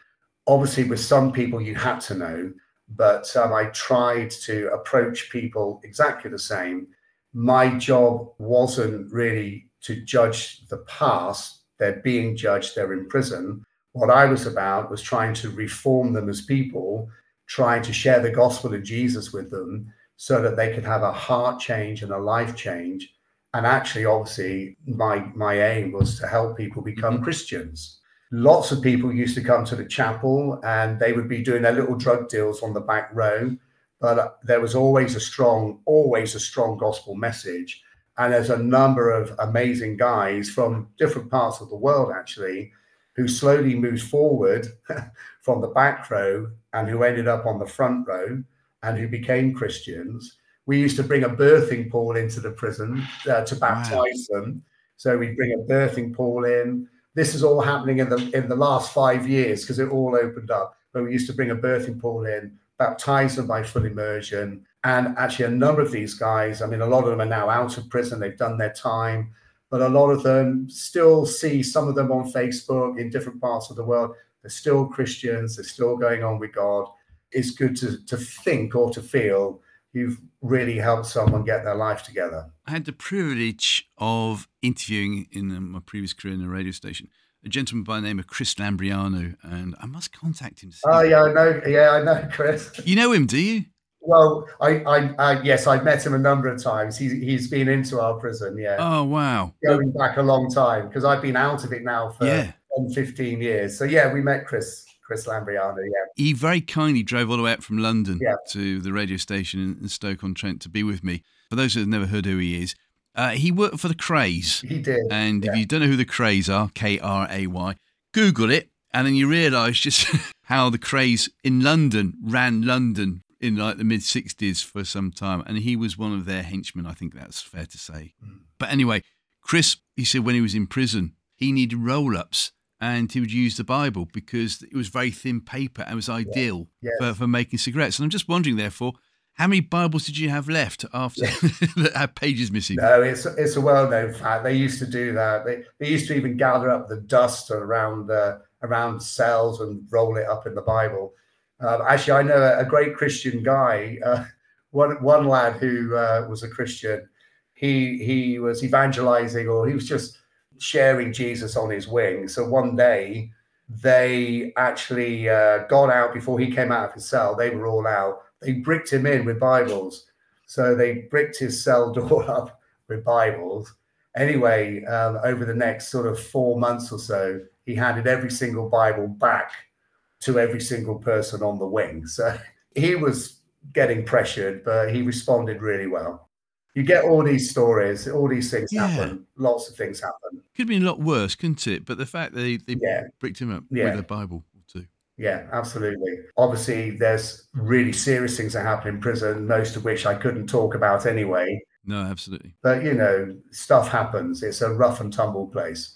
Obviously, with some people you had to know, but um, I tried to approach people exactly the same. My job wasn't really to judge the past; they're being judged, they're in prison. What I was about was trying to reform them as people trying to share the gospel of Jesus with them so that they could have a heart change and a life change. And actually, obviously, my, my aim was to help people become mm-hmm. Christians. Lots of people used to come to the chapel and they would be doing their little drug deals on the back row. But there was always a strong, always a strong gospel message. And there's a number of amazing guys from different parts of the world, actually, who slowly moved forward *laughs* from the back row and who ended up on the front row and who became Christians. We used to bring a birthing pool into the prison uh, to baptize wow. them. So we'd bring a birthing pool in. This is all happening in the in the last five years because it all opened up. But we used to bring a birthing pool in, baptize them by full immersion. And actually, a number of these guys, I mean, a lot of them are now out of prison, they've done their time, but a lot of them still see some of them on Facebook in different parts of the world. They're still Christians, they're still going on with God. It's good to, to think or to feel you've really helped someone get their life together. I had the privilege of interviewing in um, my previous career in a radio station a gentleman by the name of Chris Lambrianou, and I must contact him. Oh, yeah, I know. Yeah, I know, Chris. You know him, do you? Well, I, I, I, yes, I've met him a number of times. He's he's been into our prison, yeah. Oh wow, going back a long time because I've been out of it now for yeah. 10, 15 years. So yeah, we met Chris Chris Lambrianou, Yeah, he very kindly drove all the way out from London yeah. to the radio station in, in Stoke on Trent to be with me. For those who have never heard who he is, uh, he worked for the Krays. He did. And yeah. if you don't know who the Krays are, K R A Y, Google it, and then you realise just *laughs* how the Krays in London ran London in like the mid 60s for some time. And he was one of their henchmen. I think that's fair to say. Mm. But anyway, Chris, he said when he was in prison, he needed roll ups and he would use the Bible because it was very thin paper and was ideal yeah. yes. for, for making cigarettes. And I'm just wondering, therefore, how many Bibles did you have left after *laughs* that had pages missing? No, it's it's a well known fact. They used to do that. They, they used to even gather up the dust around uh, around cells and roll it up in the Bible. Um, actually, I know a, a great Christian guy. Uh, *laughs* one one lad who uh, was a Christian. He he was evangelizing, or he was just sharing Jesus on his wing. So one day they actually uh, got out before he came out of his cell. They were all out. They bricked him in with Bibles. So they bricked his cell *laughs* door up with Bibles. Anyway, um, over the next sort of four months or so, he handed every single Bible back to every single person on the wing. So *laughs* he was getting pressured, but he responded really well. You get all these stories, all these things yeah. happen. Lots of things happen. Could have been a lot worse, couldn't it? But the fact that they, they yeah. bricked him up yeah. with a Bible or two. Yeah, absolutely. Obviously, there's really serious things that happen in prison, most of which I couldn't talk about anyway. No, absolutely. But you know, stuff happens. It's a rough and tumble place.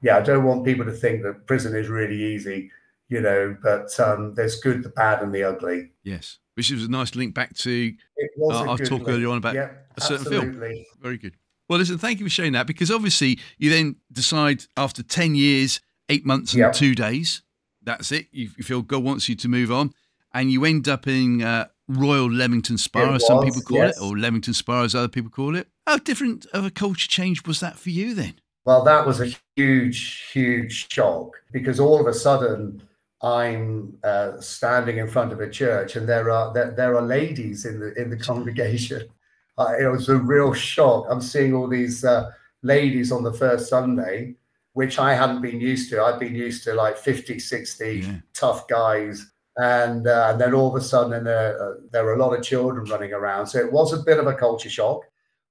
Yeah, I don't want people to think that prison is really easy you know, but um, there's good, the bad, and the ugly. Yes, which is a nice link back to uh, our talk link. earlier on about yeah, a certain absolutely. film. Very good. Well, listen, thank you for sharing that because obviously you then decide after 10 years, eight months, and yep. two days, that's it. You, you, feel God wants you to move on, and you end up in uh, Royal Leamington Spa, as some people call yes. it, or Leamington Spa, as other people call it. How different of a culture change was that for you then? Well, that was a huge, huge shock because all of a sudden, I'm uh, standing in front of a church and there are there, there are ladies in the in the congregation. *laughs* Uh, it was a real shock. I'm seeing all these uh, ladies on the first Sunday, which I hadn't been used to. I'd been used to like 50, 60 yeah. tough guys. And, uh, and then all of a sudden, there, uh, there were a lot of children running around. So it was a bit of a culture shock,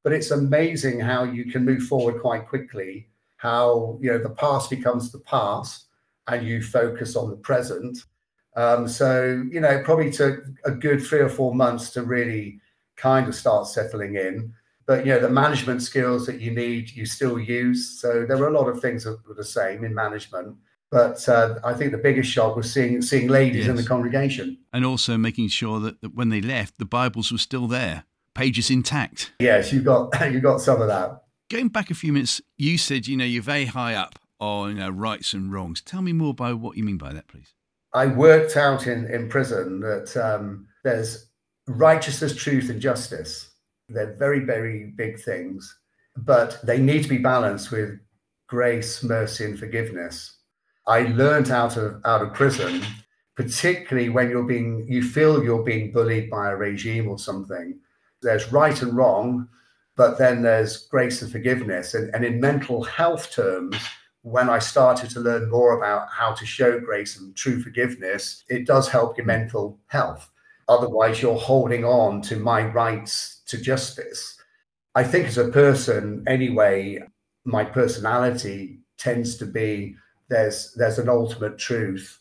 but it's amazing how you can move forward quite quickly. How you know the past becomes the past, and you focus on the present. Um, so, you know, it probably took a good three or four months to really kind of start settling in. But, you know, the management skills that you need, you still use. So there were a lot of things that were the same in management. But uh, I think the biggest shock was seeing seeing ladies yes. in the congregation. And also making sure that, that when they left, the Bibles were still there, pages intact. Yes, you've got *laughs* you've got some of that. Going back a few minutes, you said, you know, you're very high up on rights and wrongs. Tell me more about what you mean by that, please. I worked out in, in prison that um, there's righteousness, truth, and justice. They're very, very big things, but they need to be balanced with grace, mercy, and forgiveness. I learned out of out of prison, particularly when you're being you feel you're being bullied by a regime or something. There's right and wrong, but then there's grace and forgiveness. And, and in mental health terms, when I started to learn more about how to show grace and true forgiveness, it does help your mental health. Otherwise, you're holding on to my rights to justice. I think as a person, anyway, my personality tends to be there's there's an ultimate truth.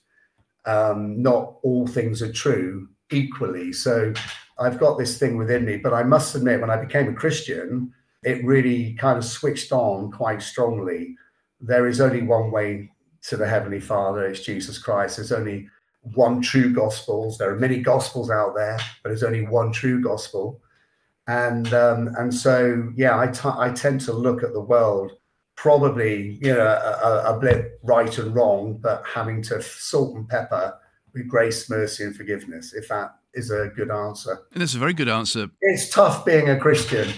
Um, not all things are true equally. So I've got this thing within me, but I must admit, when I became a Christian, it really kind of switched on quite strongly there is only one way to the Heavenly Father, it's Jesus Christ. There's only one true gospels. There are many gospels out there, but there's only one true gospel. And um, and so yeah, I, t- I tend to look at the world probably you know a, a bit right and wrong, but having to salt and pepper with grace, mercy, and forgiveness. If that is a good answer, and it's a very good answer. It's tough being a Christian.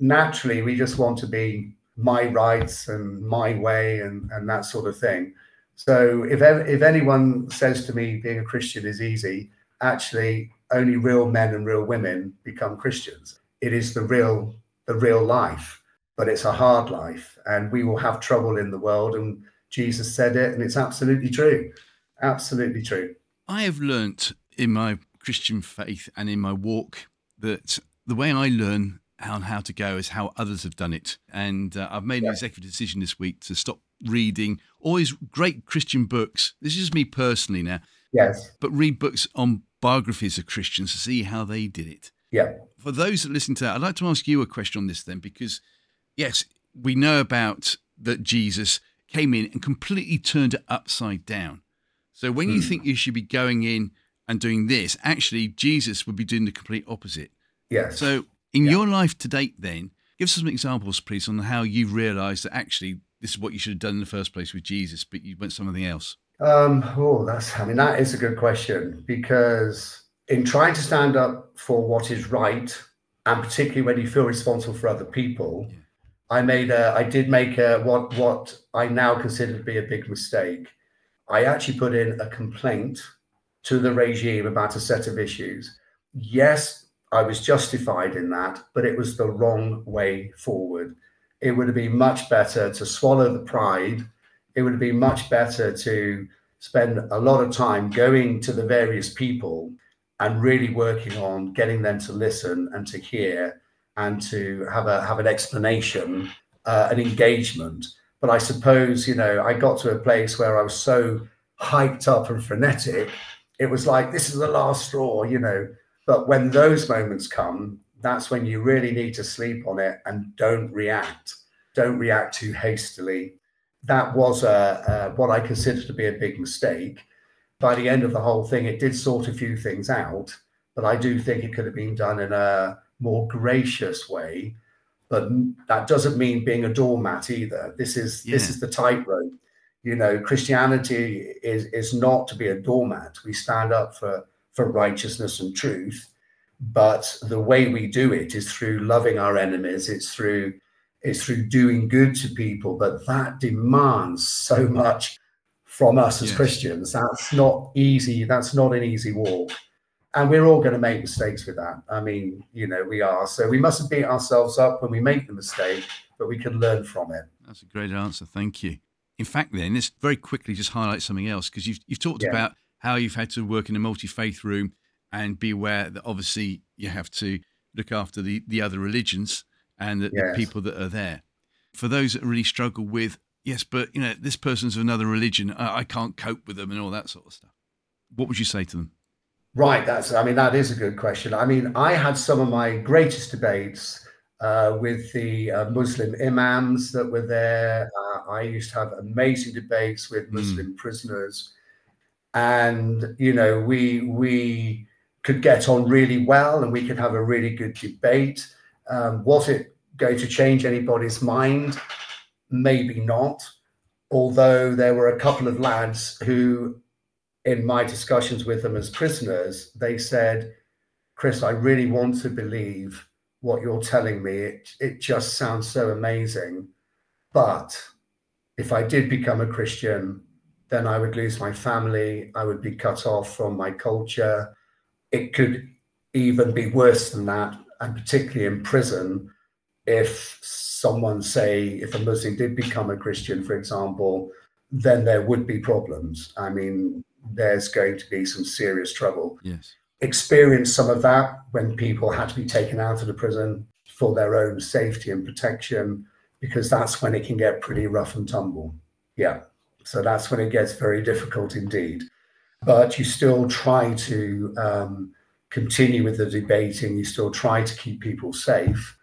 Naturally, we just want to be my rights and my way and, and that sort of thing. So if if anyone says to me being a Christian is easy, actually only real men and real women become Christians. It is the real the real life, but it's a hard life, and we will have trouble in the world. And Jesus said it, and it's absolutely true, absolutely true. I have learnt in my Christian faith and in my walk that the way I learn on how to go is how others have done it. And uh, I've made an executive decision this week to stop reading always great Christian books. This is just me personally now. Yes. But read books on biographies of Christians to see how they did it. Yeah. For those that listen to that, I'd like to ask you a question on this then, because yes, we know about that Jesus came in and completely turned it upside down. So when you hmm. think you should be going in and doing this, actually Jesus would be doing the complete opposite. Yes. So in yeah. your life to date, then, give us some examples, please, on how you've realised that actually this is what you should have done in the first place with Jesus, but you went something else. Um, oh, that's, I mean, that is a good question because in trying to stand up for what is right, and particularly when you feel responsible for other people, yeah. I made a, I did make a, what, what I now consider to be a big mistake. I actually put in a complaint to the regime about a set of issues. Yes, I was justified in that, but it was the wrong way forward. It would have been much better to swallow the pride it would have been much better to spend a lot of time going to the various people and really working on getting them to listen and to hear and to have a have an explanation, uh, an engagement. But I suppose you know I got to a place where I was so hyped up and frenetic. It was like this is the last straw, you know. But when those moments come, that's when you really need to sleep on it and don't react. Don't react too hastily that was a, a, what I consider to be a big mistake. By the end of the whole thing, it did sort a few things out, but I do think it could have been done in a more gracious way. But that doesn't mean being a doormat either. This is yeah. this is the tightrope. You know, Christianity is is not to be a doormat. We stand up for for righteousness and truth, but the way we do it is through loving our enemies. It's through it's through doing good to people, but that demands so much from us as yes. Christians. That's not easy. That's not an easy walk. And we're all going to make mistakes with that. I mean, you know, we are. So we mustn't beat ourselves up when we make the mistake, but we can learn from it. That's a great answer. Thank you. In fact, then, let's very quickly just highlight something else because you've, you've talked yeah. about how you've had to work in a multi faith room and be aware that obviously you have to look after the, the other religions and the, yes. the people that are there. For those that really struggle with, yes, but you know, this person's of another religion, I, I can't cope with them and all that sort of stuff. What would you say to them? Right. That's, I mean, that is a good question. I mean, I had some of my greatest debates uh, with the uh, Muslim imams that were there. Uh, I used to have amazing debates with hmm. Muslim mm. prisoners. And, you know, we, we could get on really well and we could have a really good debate. Um, was it going to change anybody's mind? Maybe not. Although there were a couple of lads who, in my discussions with them as prisoners, they said, Chris, I really want to believe what you're telling me. It, it just sounds so amazing. But if I did become a Christian, then I would lose my family. I would be cut off from my culture. It could even be worse than that and particularly in prison, if someone, say, if a Muslim did become a Christian, for example, then there would be problems. I mean, there's going to be some serious trouble. Yes. Experience some of that when people had to be taken out of the prison for their own safety and protection, because that's when it can get pretty rough and tumble. Yeah. So that's when it gets very difficult indeed. But you still try to um, continue with the debating, you still try to keep people safe,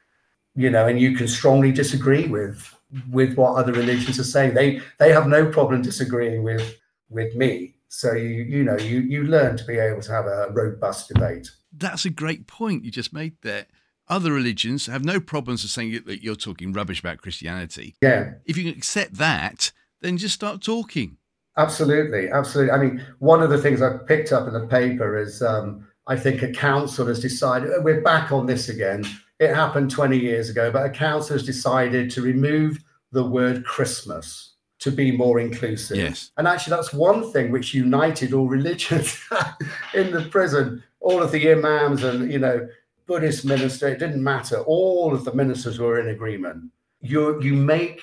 you know, and you can strongly disagree with with what other religions are saying. They they have no problem disagreeing with with me. So you you know you you learn to be able to have a robust debate. That's a great point you just made there. Other religions have no problems of saying that you're talking rubbish about Christianity. Yeah. If you can accept that, then just start talking. Absolutely, absolutely. I mean, one of the things I picked up in the paper is um, I think a council has decided, uh, we're back on this again. It happened 20 years ago, but a council has decided to remove the word Christmas to be more inclusive. Yes. And actually, that's one thing which united all religions *laughs* in the prison. All of the imams and, you know, Buddhist minister, it didn't matter. All of the ministers were in agreement. You, you make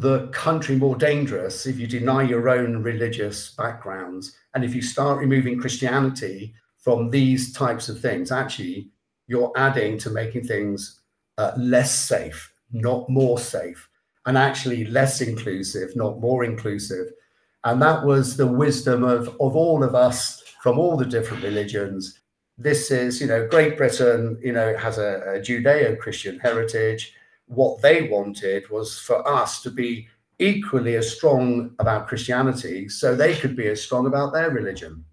the country more dangerous if you deny your own religious backgrounds. And if you start removing Christianity from these types of things, actually, you're adding to making things uh, less safe, not more safe, and actually less inclusive, not more inclusive. And that was the wisdom of, of all of us from all the different religions. This is, you know, Great Britain, you know, has a, a Judeo Christian heritage. What they wanted was for us to be equally as strong about Christianity so they could be as strong about their religion.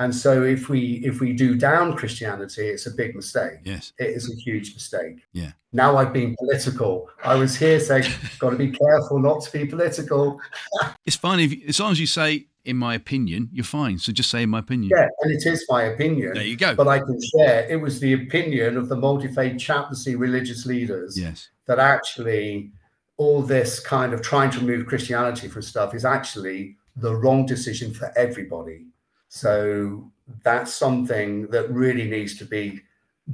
And so if we if we do down Christianity, it's a big mistake. Yes. It is a huge mistake. Yeah. Now I've been political. I was here saying, *laughs* got to be careful not to be political. *laughs* It's fine if as long as you say, in my opinion, you're fine. So just say in my opinion. Yeah, and it is my opinion. There you go. But I can share it was the opinion of the multi-faith chaplaincy religious leaders yes. That actually all this kind of trying to remove Christianity from stuff is actually the wrong decision for everybody. So that's something that really needs to be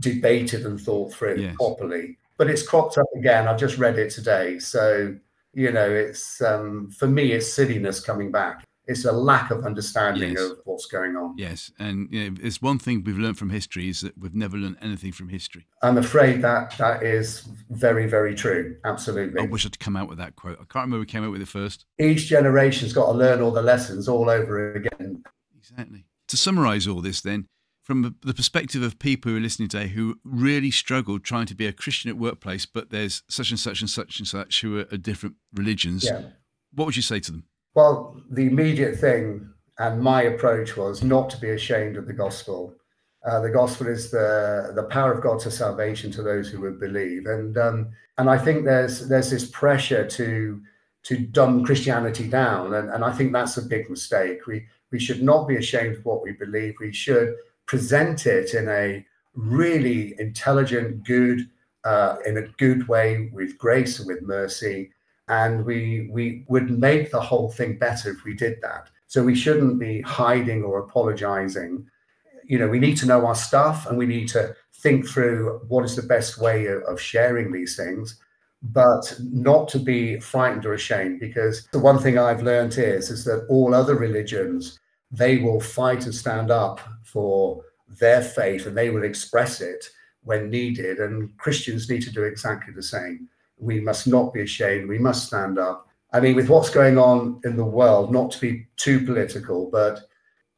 debated and thought through Yes. properly. But it's cropped up again. I've just read it today. So, you know, it's um, for me, it's silliness coming back. It's a lack of understanding Yes. of what's going on. Yes. And you know, it's one thing we've learned from history is that we've never learned anything from history. I'm afraid that that is very, very true. Absolutely. I wish I'd come out with that quote. I can't remember who came out with it first. Each generation's got to learn all the lessons all over again. Exactly. To summarize all this, then, from the perspective of people who are listening today who really struggled trying to be a Christian at workplace, but there's such and such and such and such who are, are different religions, Yeah. what would you say to them? Well, the immediate thing and my approach was not to be ashamed of the gospel. Uh, the gospel is the the power of God to salvation to those who would believe, and um, and I think there's there's this pressure to to dumb Christianity down, and, and I think that's a big mistake. We we should not be ashamed of what we believe. We should present it in a really intelligent, good, uh, in a good way, with grace and with mercy, and we we would make the whole thing better if we did that. So we shouldn't be hiding or apologizing. You know, we need to know our stuff, and we need to think through what is the best way of, of sharing these things but not to be frightened or ashamed because the one thing i've learned is is that all other religions they will fight and stand up for their faith and they will express it when needed and christians need to do exactly the same we must not be ashamed we must stand up i mean with what's going on in the world not to be too political but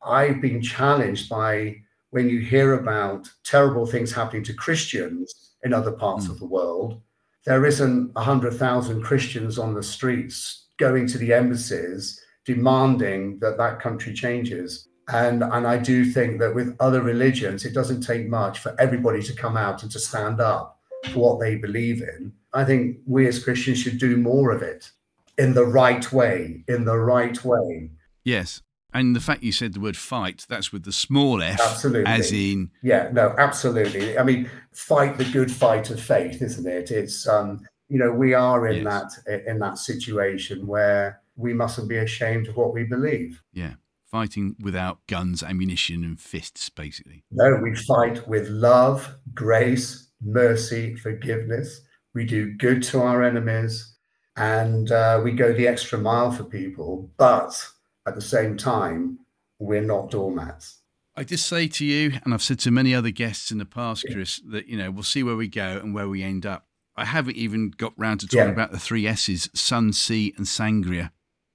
i've been challenged by when you hear about terrible things happening to christians in other parts Mm. of the world there isn't 100,000 Christians on the streets going to the embassies demanding that that country changes. And, and I do think that with other religions, it doesn't take much for everybody to come out and to stand up for what they believe in. I think we as Christians should do more of it in the right way, in the right way. Yes. And the fact you said the word fight, that's with the small f, Absolutely. as in, Yeah, no, absolutely. I mean, fight the good fight of faith, isn't it? It's um, you know, we are in Yes. that in that situation where we mustn't be ashamed of what we believe. yeah, fighting without guns, ammunition, and fists, basically. No, we fight with love, grace, mercy, forgiveness. We do good to our enemies, and uh, we go the extra mile for people. But at the same time, we're not doormats. I just say to you, and I've said to many other guests in the past, Chris, that you know we'll see where we go and where we end up. I haven't even got round to talking Yeah. about the three S's: sun, sea, and sangria.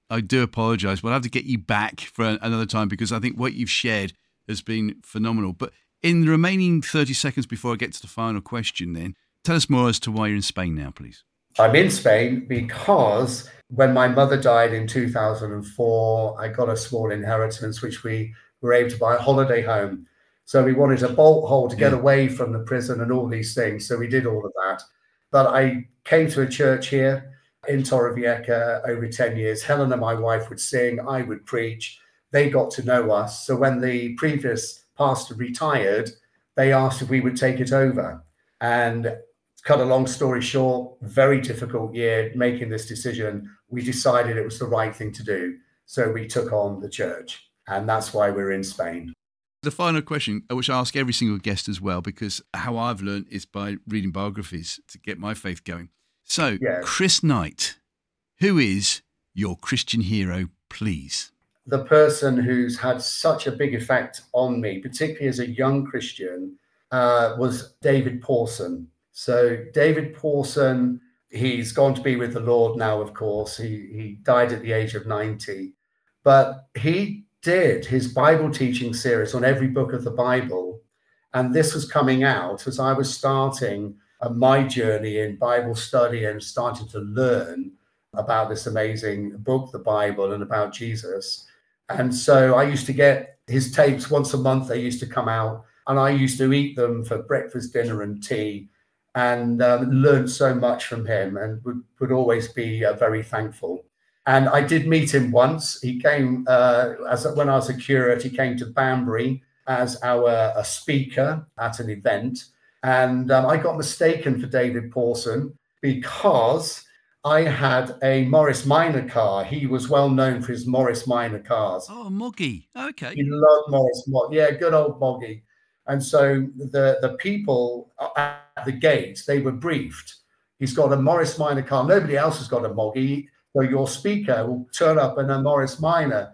I do apologise, but I'll have to get you back for another time because I think what you've shared has been phenomenal. But in the remaining thirty seconds before I get to the final question, then tell us more as to why you're in Spain now, please. I'm in Spain because when my mother died in 2004, I got a small inheritance, which we were able to buy a holiday home. So we wanted a bolt hole to get Yeah. away from the prison and all these things. So we did all of that. But I came to a church here in Torrevieja over 10 years. Helen and my wife would sing, I would preach. They got to know us. So when the previous pastor retired, they asked if we would take it over. And cut a long story short, very difficult year making this decision we decided it was the right thing to do. So we took on the church, and that's why we're in Spain. The final question, uh, which I ask every single guest as well, because how I've learned is by reading biographies to get my faith going. So, Yeah. Chris Knight, who is your Christian hero, please? the person who's had such a big effect on me, particularly as a young Christian, uh, was David Pawson. So, David Pawson, he's gone to be with the Lord now, of course. He, he died at the age of 90, but he did his Bible teaching series on every book of the Bible. And this was coming out as I was starting uh, my journey in Bible study and starting to learn about this amazing book, the Bible, and about Jesus. And so I used to get his tapes once a month. They used to come out, and I used to eat them for breakfast, dinner, and tea, and um, learned so much from him, and would, would always be uh, very thankful. And I did meet him once. He came uh, as when I was a curate. He came to Banbury as our a speaker at an event, and um, I got mistaken for David Pawson because I had a Morris Minor car. He was well known for his Morris Minor cars. Oh, Moggy. Okay. He loved Morris. Mo- Yeah, good old Moggy. And so the the people at the gate they were briefed. He's got a Morris Minor car. Nobody else has got a Moggy. So your speaker will turn up in a Morris Minor.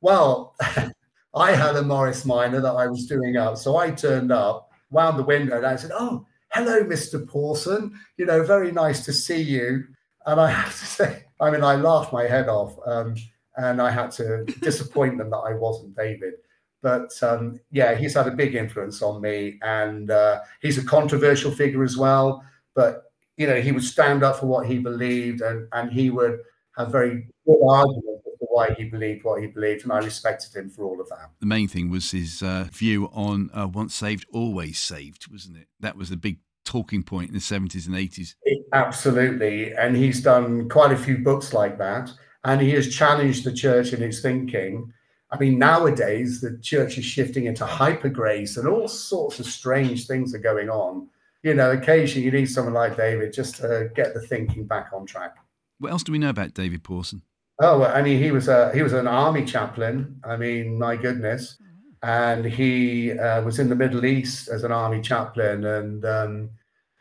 Well, *laughs* I had a Morris Minor that I was doing up. So I turned up, wound the window, and I said, "Oh, hello, Mr. Pawson. You know, very nice to see you." And I have to *laughs* say, I mean, I laughed my head off, um, and I had to disappoint them that I wasn't David. But um, yeah, he's had a big influence on me, and uh, he's a controversial figure as well. But you know, he would stand up for what he believed, and and he would have very good arguments why he believed what he believed, and I respected him for all of that. The main thing was his uh, view on uh, once saved, always saved, wasn't it? That was the big talking point in the 70s and 80s. It- absolutely, and he's done quite a few books like that, and he has challenged the church in its thinking. I mean, nowadays the church is shifting into hyper grace, and all sorts of strange things are going on. You know, occasionally you need someone like David just to get the thinking back on track. What else do we know about David Pawson? Oh, well, I mean, he was a he was an army chaplain. I mean, my goodness, and he uh, was in the Middle East as an army chaplain, and um,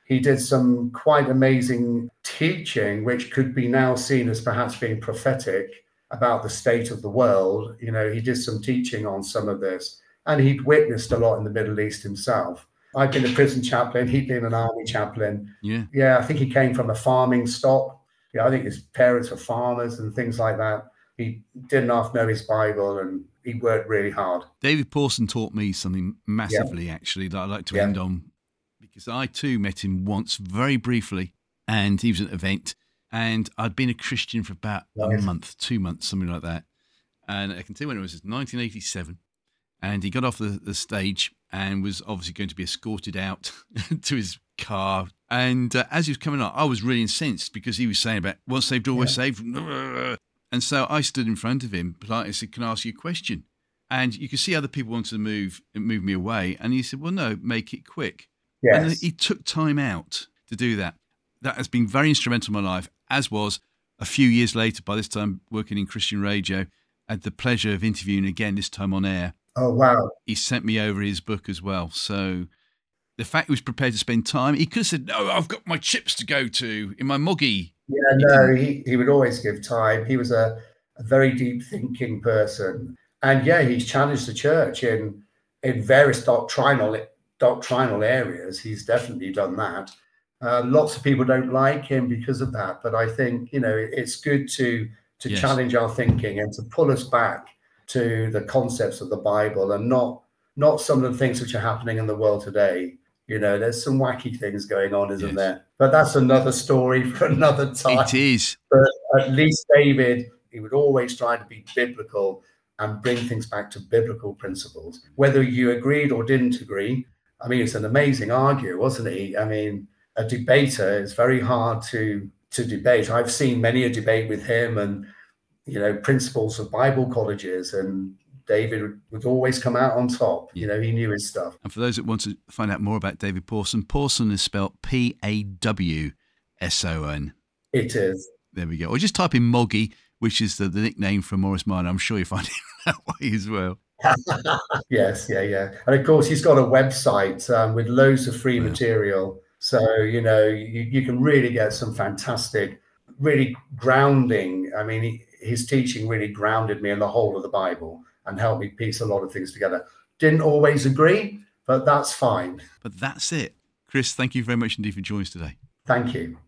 he did some quite amazing teaching, which could be now seen as perhaps being prophetic about the state of the world. You know, he did some teaching on some of this, and he'd witnessed a lot in the Middle East himself. I've been a prison chaplain. He'd been an army chaplain. Yeah. Yeah, I think he came from a farming stock. Yeah, I think his parents were farmers and things like that. He didn't half know his Bible and he worked really hard. David Pawson taught me something massively, actually, that I'd like to Yeah. end on because I too met him once very briefly and he was at an event and I'd been a Christian for about a month, two months, something like that. And I can tell you when it was, it was 1987. And he got off the, the stage and was obviously going to be escorted out *laughs* to his car. And uh, as he was coming out, I was really incensed because he was saying about once saved, always saved. *laughs* And so I stood in front of him, politely said, Can I ask you a question? And you could see other people wanted to move move me away. And he said, Well, no, make it quick. And Yes. he took time out to do that. That has been very instrumental in my life, as was a few years later, by this time working in Christian radio, I had the pleasure of interviewing again, this time on air. Oh, wow. He sent me over his book as well. So the fact he was prepared to spend time, he could have said, No, I've got my chips to go to in my moggy. Yeah, no, he, he would always give time. He was a, a very deep thinking person. And yeah, he's challenged the church in in various doctrinal doctrinal areas. He's definitely done that. Uh, lots of people don't like him because of that, but I think you know it's good to to Yes. challenge our thinking and to pull us back to the concepts of the Bible and not not some of the things which are happening in the world today. You know, there's some wacky things going on, isn't Yes. there? But that's another story for *laughs* another time It is. But at least David, he would always try to be biblical and bring things back to biblical principles. Whether you agreed or didn't agree, I mean, it's an amazing arguer, wasn't he? I mean, a debater is very hard to to debate. I've seen many a debate with him and you know principals of Bible colleges, and David would, always come out on top. You know, he knew his stuff. And for those that want to find out more about David Pawson, Pawson is spelled P A W S O N. It is. There we go. Or just type in Moggy, which is the, the nickname for Morris Minor. I'm sure you find it *laughs* that way as well. *laughs* yes, yeah, yeah. And of course, he's got a website um, with loads of free yeah. material. So, you know, you, you can really get some fantastic, really grounding. I mean, he, his teaching really grounded me in the whole of the Bible and helped me piece a lot of things together. Didn't always agree, but that's fine. But that's it. Chris, thank you very much indeed for joining us today. Thank you.